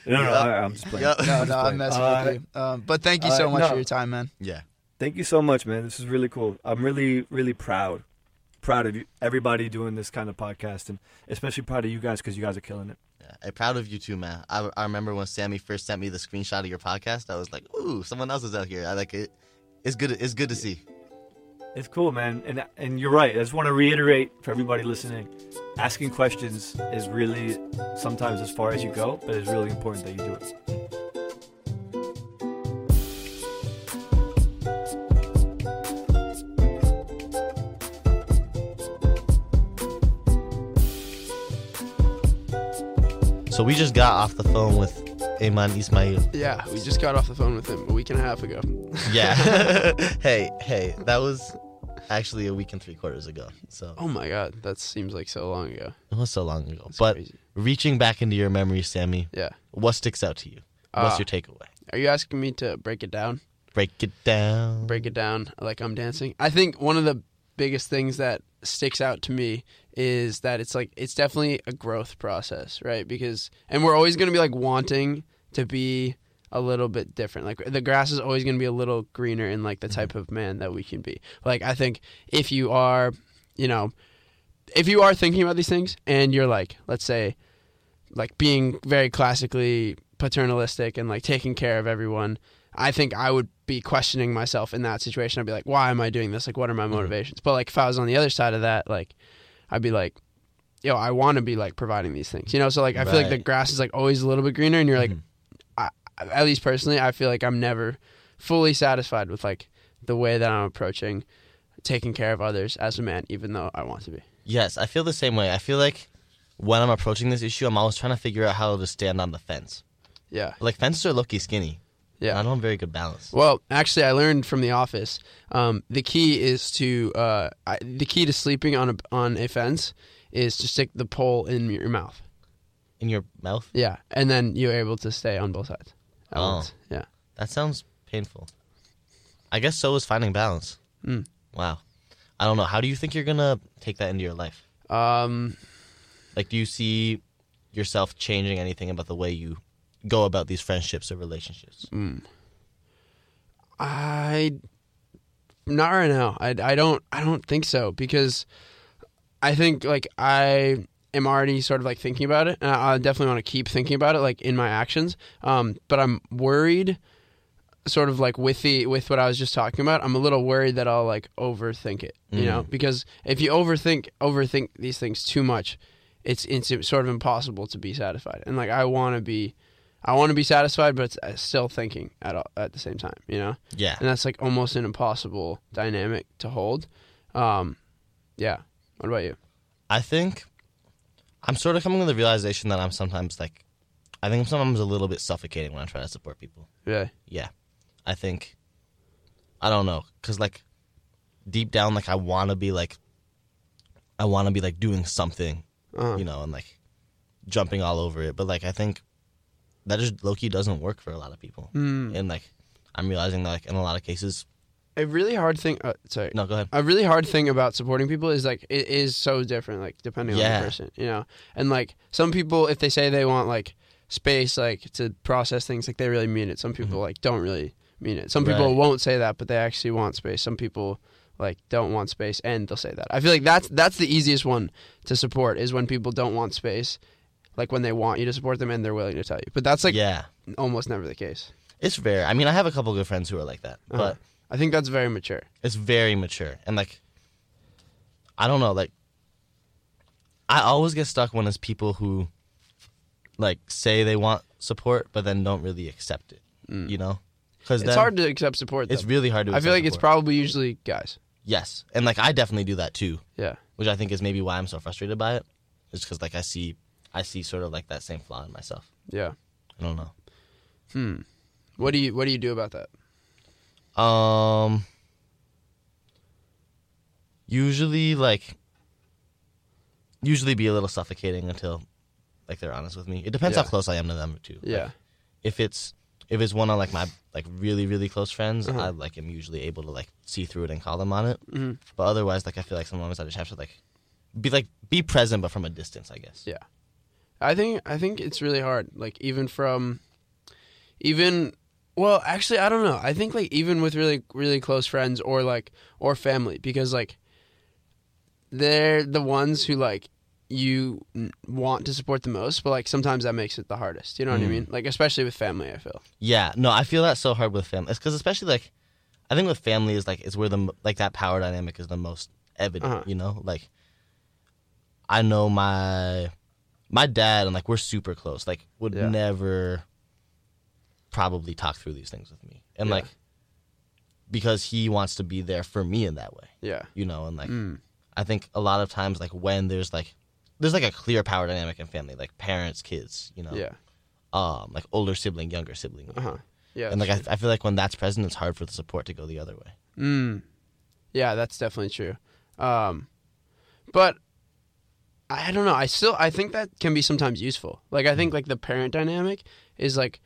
no, Yup. I, I'm just playing. Yup. No, no, I'm messing Uh, with you. Um, but thank you so uh, much no. for your time, man. yeah. Thank you so much, man. This is really cool. I'm really, really proud. Proud of you, everybody doing this kind of podcast, and especially proud of you guys because you guys are killing it. Yeah. I'm proud of you too, man. I, I remember when Sammy first sent me the screenshot of your podcast. I was like, "Ooh, someone else is out here." I like it. It's good. It's good to see. It's cool, man. And and you're right. I just want to reiterate for everybody listening, asking questions is really sometimes as far as you go, but it's really important that you do it. So we just got off the phone with Ayman Ismail. Yeah, we just got off the phone with him a week and a half ago. Yeah. hey, hey, that was actually a week and three quarters ago. So Oh my god, that seems like so long ago. it was so long ago. That's but crazy. reaching back into your memory, Sammy, Yeah. what sticks out to you? What's Uh, your takeaway? Are you asking me to break it down? Break it down. Break it down like I'm dancing? I think one of the biggest things that sticks out to me is that it's like it's definitely a growth process, right? Because and we're always going to be like wanting to be a little bit different. Like the grass is always going to be a little greener in like the mm-hmm. type of man that we can be. Like I think if you are, you know, if you are thinking about these things and you're like, let's say like being very classically paternalistic and like taking care of everyone, I think I would be questioning myself in that situation. I'd be like, why am I doing this? Like, what are my motivations? But like, if I was on the other side of that, like, I'd be like, yo, I want to be like providing these things, you know? So like, I feel like the grass is like always a little bit greener, and you're like, Mhm. I, at least personally, I feel like I'm never fully satisfied with like the way that I'm approaching taking care of others as a man, even though I want to be. Yes, I feel the same way. I feel like when I'm approaching this issue, I'm always trying to figure out how to stand on the fence. Yeah. Like fences are low-key skinny. Yeah. I don't have very good balance. Well, actually, I learned from The Office. Um, the key is to uh, I, the key to sleeping on a on a fence is to stick the pole in your mouth. In your mouth? Yeah, and then you're able to stay on both sides. at Oh. once. Yeah. That sounds painful. I guess so is finding balance. Mm. Wow. I don't know. How do you think you're gonna take that into your life? Um, Like, do you see yourself changing anything about the way you go about these friendships or relationships? I not right now. I, I don't I don't think so because I think like I am already sort of like thinking about it and I, I definitely want to keep thinking about it like in my actions. Um, but I'm worried sort of like with the with what I was just talking about. I'm a little worried that I'll like overthink it, you know, because if you overthink overthink these things too much, it's it's sort of impossible to be satisfied. And like I want to be I want to be satisfied, but it's uh, still thinking at all, at the same time, you know Yeah. and that's like almost an impossible dynamic to hold. Um, yeah. What about you? I think I'm sort of coming to the realization that I'm sometimes like, I think I'm sometimes a little bit suffocating when I try to support people. Yeah. Yeah. I think, I don't know, because like deep down, like I want to be like, I want to be like doing something, Uh-huh. you know, and like jumping all over it. But like, I think that just low-key doesn't work for a lot of people. Hmm. And like, I'm realizing that like in a lot of cases, A really hard thing. Uh, sorry. no, go ahead. A really hard thing about supporting people is like it is so different, like depending on the person, you know. And like some people, if they say they want like space, like to process things, like they really mean it. Some people like don't really mean it. Some people Mm-hmm. Right. won't say that, but they actually want space. Some people like don't want space and they'll say that. I feel like that's that's the easiest one to support is when people don't want space, like when they want you to support them and they're willing to tell you. But that's like yeah, almost never the case. it's rare. I mean, I have a couple good friends who are like that, Uh-huh. but I think that's very mature. it's very mature and like i don't know like i always get stuck when it's people who like say they want support but then don't really accept it you know because Mm. It's hard to accept support. it's really hard to I feel like it's probably usually guys. yes and like i definitely do that too Yeah. which i think is maybe why i'm so frustrated by it. it is because like i see i see sort of like that same flaw in myself Yeah. i don't know Hmm. What do you What do you do about that? Um, usually like, usually be a little suffocating until, like, they're honest with me. It depends Yeah. how close I am to them too. Like, Yeah. if it's if it's one of like my like really really close friends, Uh-huh. I like am usually able to like see through it and call them on it. hmm But otherwise, like I feel like sometimes I just have to like be like be present but from a distance. I guess. Yeah. I think I think it's really hard. Like even from, even well, actually, I don't know. I think like even with really really close friends or like or family because like they're the ones who like you want to support the most, but like sometimes that makes it the hardest. You know what I Mm. mean? Like especially with family, I feel. Yeah, no, I feel that so hard with family. It's because especially like, I think with family is like is where the like that power dynamic is the most evident. Uh-huh. You know, like I know my my dad and like we're super close. Like would Yeah. never probably talk through these things with me, and Yeah. like because he wants to be there for me in that way. Yeah. You know, and like Mm. I think a lot of times like when there's like there's like a clear power dynamic in family, like parents, kids. You know, Yeah. um, like older sibling, younger sibling. Uh huh. Yeah. and like I, I feel like when that's present, it's hard for the support to go the other way. Mm. Yeah, that's definitely true. Um, but I don't know. I still I think that can be sometimes useful. Like I think like the parent dynamic is like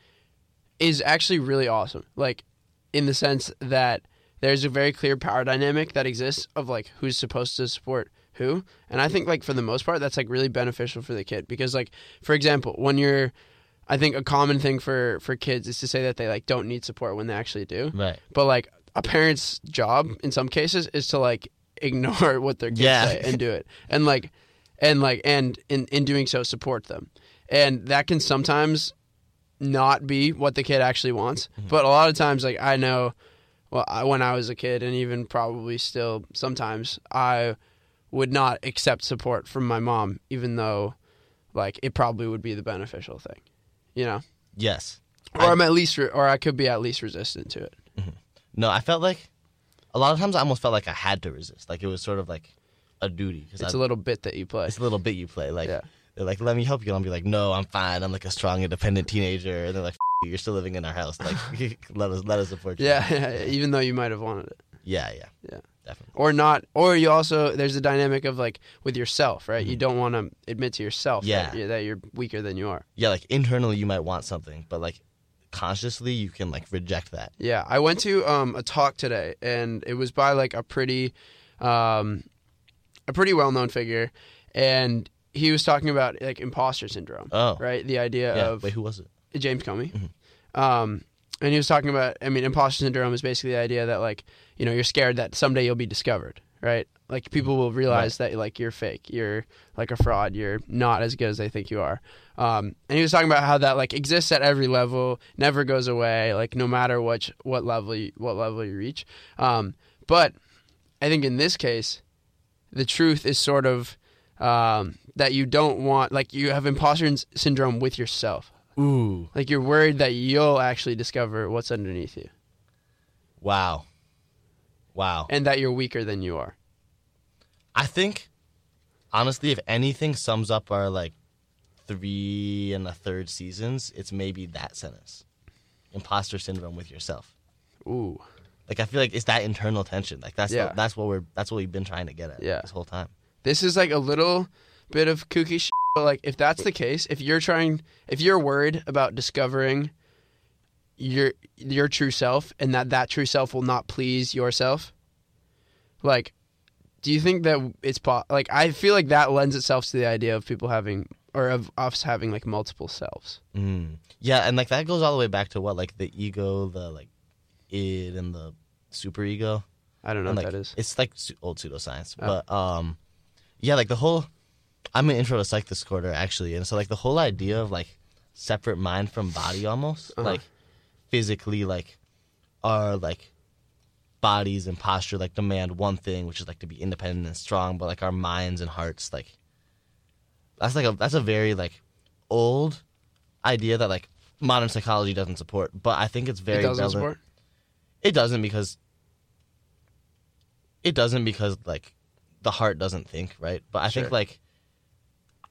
is actually really awesome. Like in the sense that there's a very clear power dynamic that exists of like who's supposed to support who. And I think like for the most part that's like really beneficial for the kid because like for example, when you're I think a common thing for for kids is to say that they like don't need support when they actually do Right. but like a parent's job in some cases is to like ignore what their kids Yeah. say and do it and like and like and in in doing so support them. And that can sometimes not be what the kid actually wants mm-hmm. but a lot of times like i know well I, when i was a kid and even probably still sometimes i would not accept support from my mom even though like it probably would be the beneficial thing you know? Yes. or I- i'm at least re- or i could be at least resistant to it. Mm-hmm. No, I felt like a lot of times I almost felt like I had to resist. Like it was sort of like a duty it's a little bit that you play it's a little bit you play. Like Yeah. They're like, "Let me help you." And I'll be like, "No, I'm fine. I'm like a strong, independent teenager." And they're like, F- you, "You're still living in our house. Like, let us let us support you." Yeah, even though you might have wanted it. yeah, yeah, Yeah. definitely. Or not, or you also, there's a dynamic of like with yourself, right? You don't want to admit to yourself that, Mm-hmm. Yeah. you're, that you're weaker than you are. Yeah, like internally you might want something, but like consciously you can like reject that. Yeah, I went to um, a talk today, and it was by like a pretty, um, a pretty well-known figure, and he was talking about like imposter syndrome, Oh, right? The idea Yeah. of Wait, who was it? James Comey. Mhm. Um, and he was talking about, I mean, imposter syndrome is basically the idea that like, you know, you're scared that someday you'll be discovered, right? Like people will realize that like you're fake, you're like a fraud, you're not as good as they think you are. Um, and he was talking about how that like exists at every level, never goes away, like no matter what what level you, what level you reach. Um, but I think in this case, the truth is sort of um, that you don't want like you have imposter syndrome with yourself. Ooh, Like you're worried that you'll actually discover what's underneath you wow, wow. and that you're weaker than you are. I think, honestly, if anything sums up our like three and a third seasons, it's maybe that sentence: imposter syndrome with yourself. Ooh. Like I feel like it's that internal tension. Like that's Yeah. the, that's what we're that's what we've been trying to get at Yeah. this whole time. This is like a little bit of kooky shit, but like if that's the case, if you're trying if you're worried about discovering your your true self and that that true self will not please yourself, like do you think that it's po- like I feel like that lends itself to the idea of people having or of us having like multiple selves. Mm. Yeah, and like that goes all the way back to what like the ego, the like id, and the super ego. I don't know and, what like, that is. It's like old pseudoscience, Oh. but um, yeah, like the whole. I'm an intro to psych this quarter actually, and so like the whole idea of like separate mind from body almost Uh-huh. like physically like our like bodies and posture like demand one thing, which is like to be independent and strong, but like our minds and hearts like that's like a that's a very like old idea that like modern psychology doesn't support, but I think it's very it doesn't relevant. support. It doesn't because it doesn't because like the heart doesn't think, right? But I Sure. think like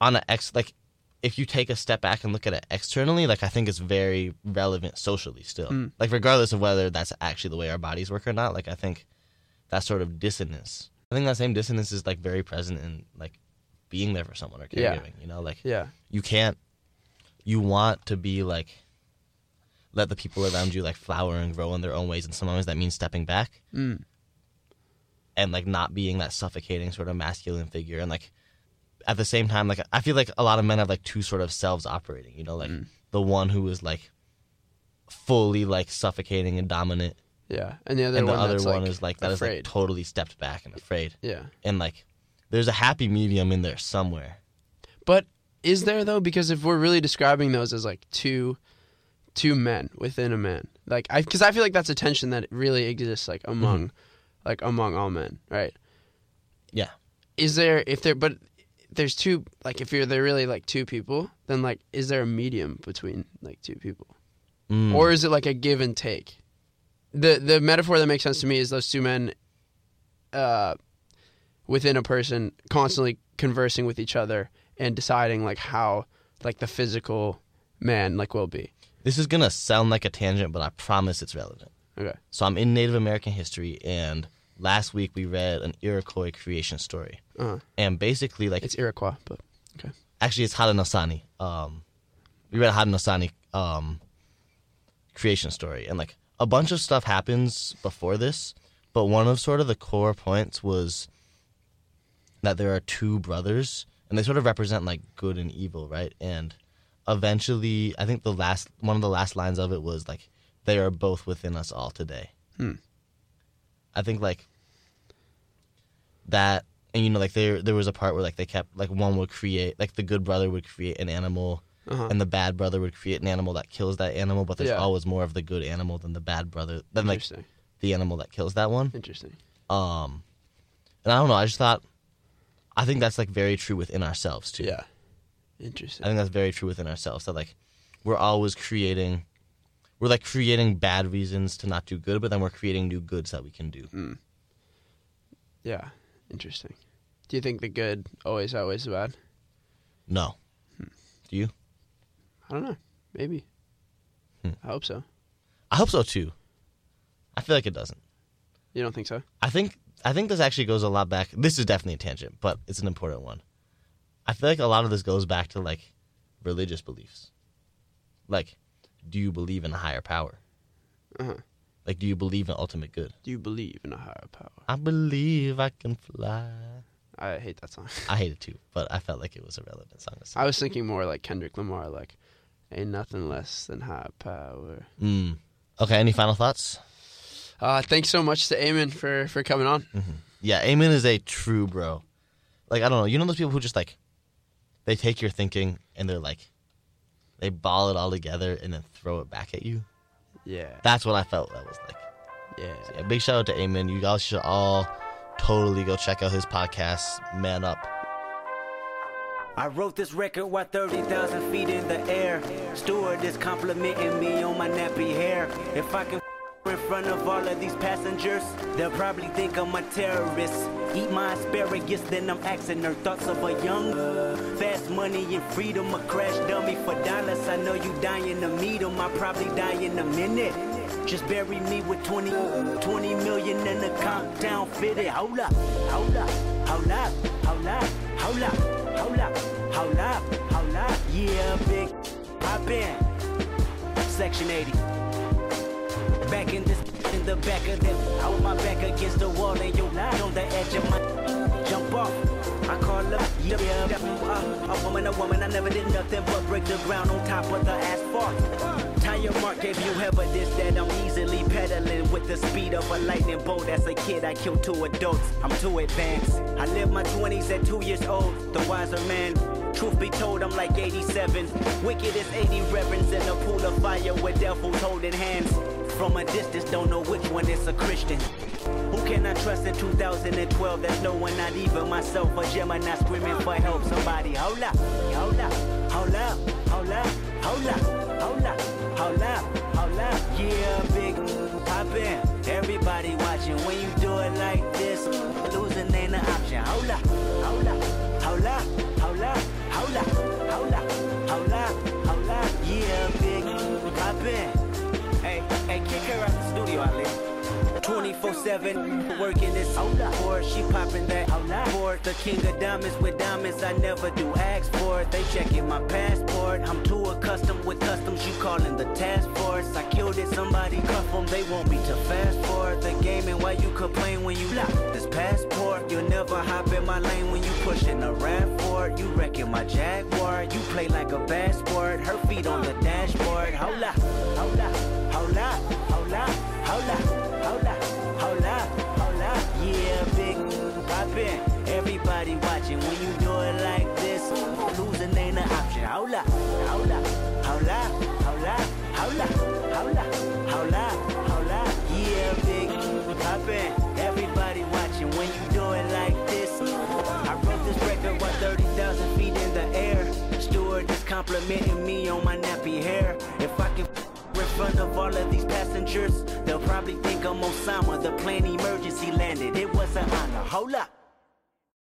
on a ex like if you take a step back and look at it externally, like I think it's very relevant socially still. Mm. Like regardless of whether that's actually the way our bodies work or not, like I think that sort of dissonance. I think that same dissonance is like very present in like being there for someone or caregiving, Yeah. you know, like Yeah. you can't you want to be like let the people around you like flower and grow in their own ways and sometimes that means stepping back Mm. and like not being that suffocating sort of masculine figure and like at the same time like i feel like a lot of men have like two sort of selves operating you know like Mm. the one who is like fully like suffocating and dominant Yeah. And the other and the one other one like, is like that is like totally stepped back and afraid yeah. and like there's a happy medium in there somewhere But is there though? Because if we're really describing those as like two, two men within a man, like I, because I feel like that's a tension that really exists like among, like among all men, right? yeah Is there if there, but there's two like if you're they're really like two people, then like is there a medium between like two people, Mm. or is it like a give and take? The the metaphor that makes sense to me is those two men, uh, within a person constantly conversing with each other and deciding like how like the physical man like will be. This is gonna sound like a tangent but i promise it's relevant Okay. So I'm in Native American history, and last week we read an Iroquois creation story, Uh, and basically, like, it's Iroquois, but okay. actually, it's Haudenosaunee. Um, we read a Haudenosaunee um creation story, and like a bunch of stuff happens before this, but one of sort of the core points was that there are two brothers, and they sort of represent like good and evil, right? And eventually, I think the last one of the last lines of it was like, "They are both within us all today." Hmm. I think like that, and you know, like there there was a part where like they kept like one would create like the good brother would create an animal, uh-huh. and the bad brother would create an animal that kills that animal, but there's Yeah. always more of the good animal than the bad brother than like the animal that kills that one. Interesting. Um, and I don't know. I just thought, I think that's like very true within ourselves too. Yeah. Interesting. I think that's very true within ourselves. That like we're always creating, we're like creating bad reasons to not do good, but then we're creating new goods that we can do. Mm. Yeah. Interesting. Do you think the good always outweighs the bad? No, Do you? I don't know. Maybe. Hmm. I hope so. I hope so too. I feel like it doesn't. You don't think so? I think I think this actually goes a lot back. This is definitely a tangent, but it's an important one. I feel like a lot of this goes back to like religious beliefs. Like, do you believe in a higher power? Uh-huh. Like, do you believe in ultimate good? Do you believe in a higher power? I believe I can fly. I hate that song. I hate it too, but I felt like it was a relevant song. I was thinking more like Kendrick Lamar, like ain't nothing less than high power. Mm. Okay, any final thoughts? Uh, thanks so much to Ayman for for coming on. Yeah, Ayman is a true bro. Like I don't know, you know those people who just like they take your thinking and they're like they ball it all together and then throw it back at you. Yeah, That's what I felt that was like. yeah. So, yeah, big shout out to Ayman. You guys should all totally go check out his podcast, Man Up. I wrote this record while 30,000 feet in the air. Steward is complimenting me on my nappy hair. If I can in front of all of these passengers, they'll probably think I'm a terrorist. Eat my asparagus, then I'm asking her thoughts of a young, fast money and freedom. A crash dummy for dollars. I know you dying to meet 'em. I probably die in a minute. Just bury me with 20, 20 million in the Compton fitted. Hold up, hold up, hold up, hold up, hold up, hold up, hold up, hold up. Yeah, big pop in. Section 80. Back in this, in the back of them. Want my back against the wall and you lie on the edge of my jump off. I call up, yeah, yeah, a woman, a woman. I never did nothing but break the ground on top of the asphalt. Tire mark gave you evidence that I'm easily pedaling with the speed of a lightning bolt. As a kid, I killed two adults. I'm too advanced. I lived my 20s at two years old. The wiser man. Truth be told, I'm like 87. Wicked as 80 reverends in a pool of fire with devils holding hands. From a distance, don't know which one is a Christian. Who can I trust in 2012? There's no one, not even myself. A Gemini screaming for help. Somebody, hold up, hold up, hold up, hold up, hold up, hold up, hold up, hold up. Yeah, big pop in. Everybody watching. When you do it like this, losing ain't an option. Hold up, hold up, hold up, hold up, hold up, hold up, hold up, hold up. Yeah, big pop 24-7 working this for she popping that for the king of diamonds with diamonds I never do ask for. It they checking my passport. I'm too accustomed with customs. You calling the task force. I killed it. Somebody cuff them they want me to fast forward the game. And why you complain when you lock this passport? You'll never hop in my lane when you pushing a rap for you wrecking my Jaguar. You play like a bad sport her feet on the dashboard. Hold up hold up hold up hold up hold up pop in. Everybody watching when you do it like this. Losing ain't an option. Hold up, hold up, hold up, hold up. Yeah, big pop in. Everybody watching when you do it like this. I wrote this record while 30,000 feet in the air. Steward is complimenting me on my nappy hair. If I can in front of all of these passengers. They'll probably think I'm Osama. The plane emergency landed. It was an honor. Hold up.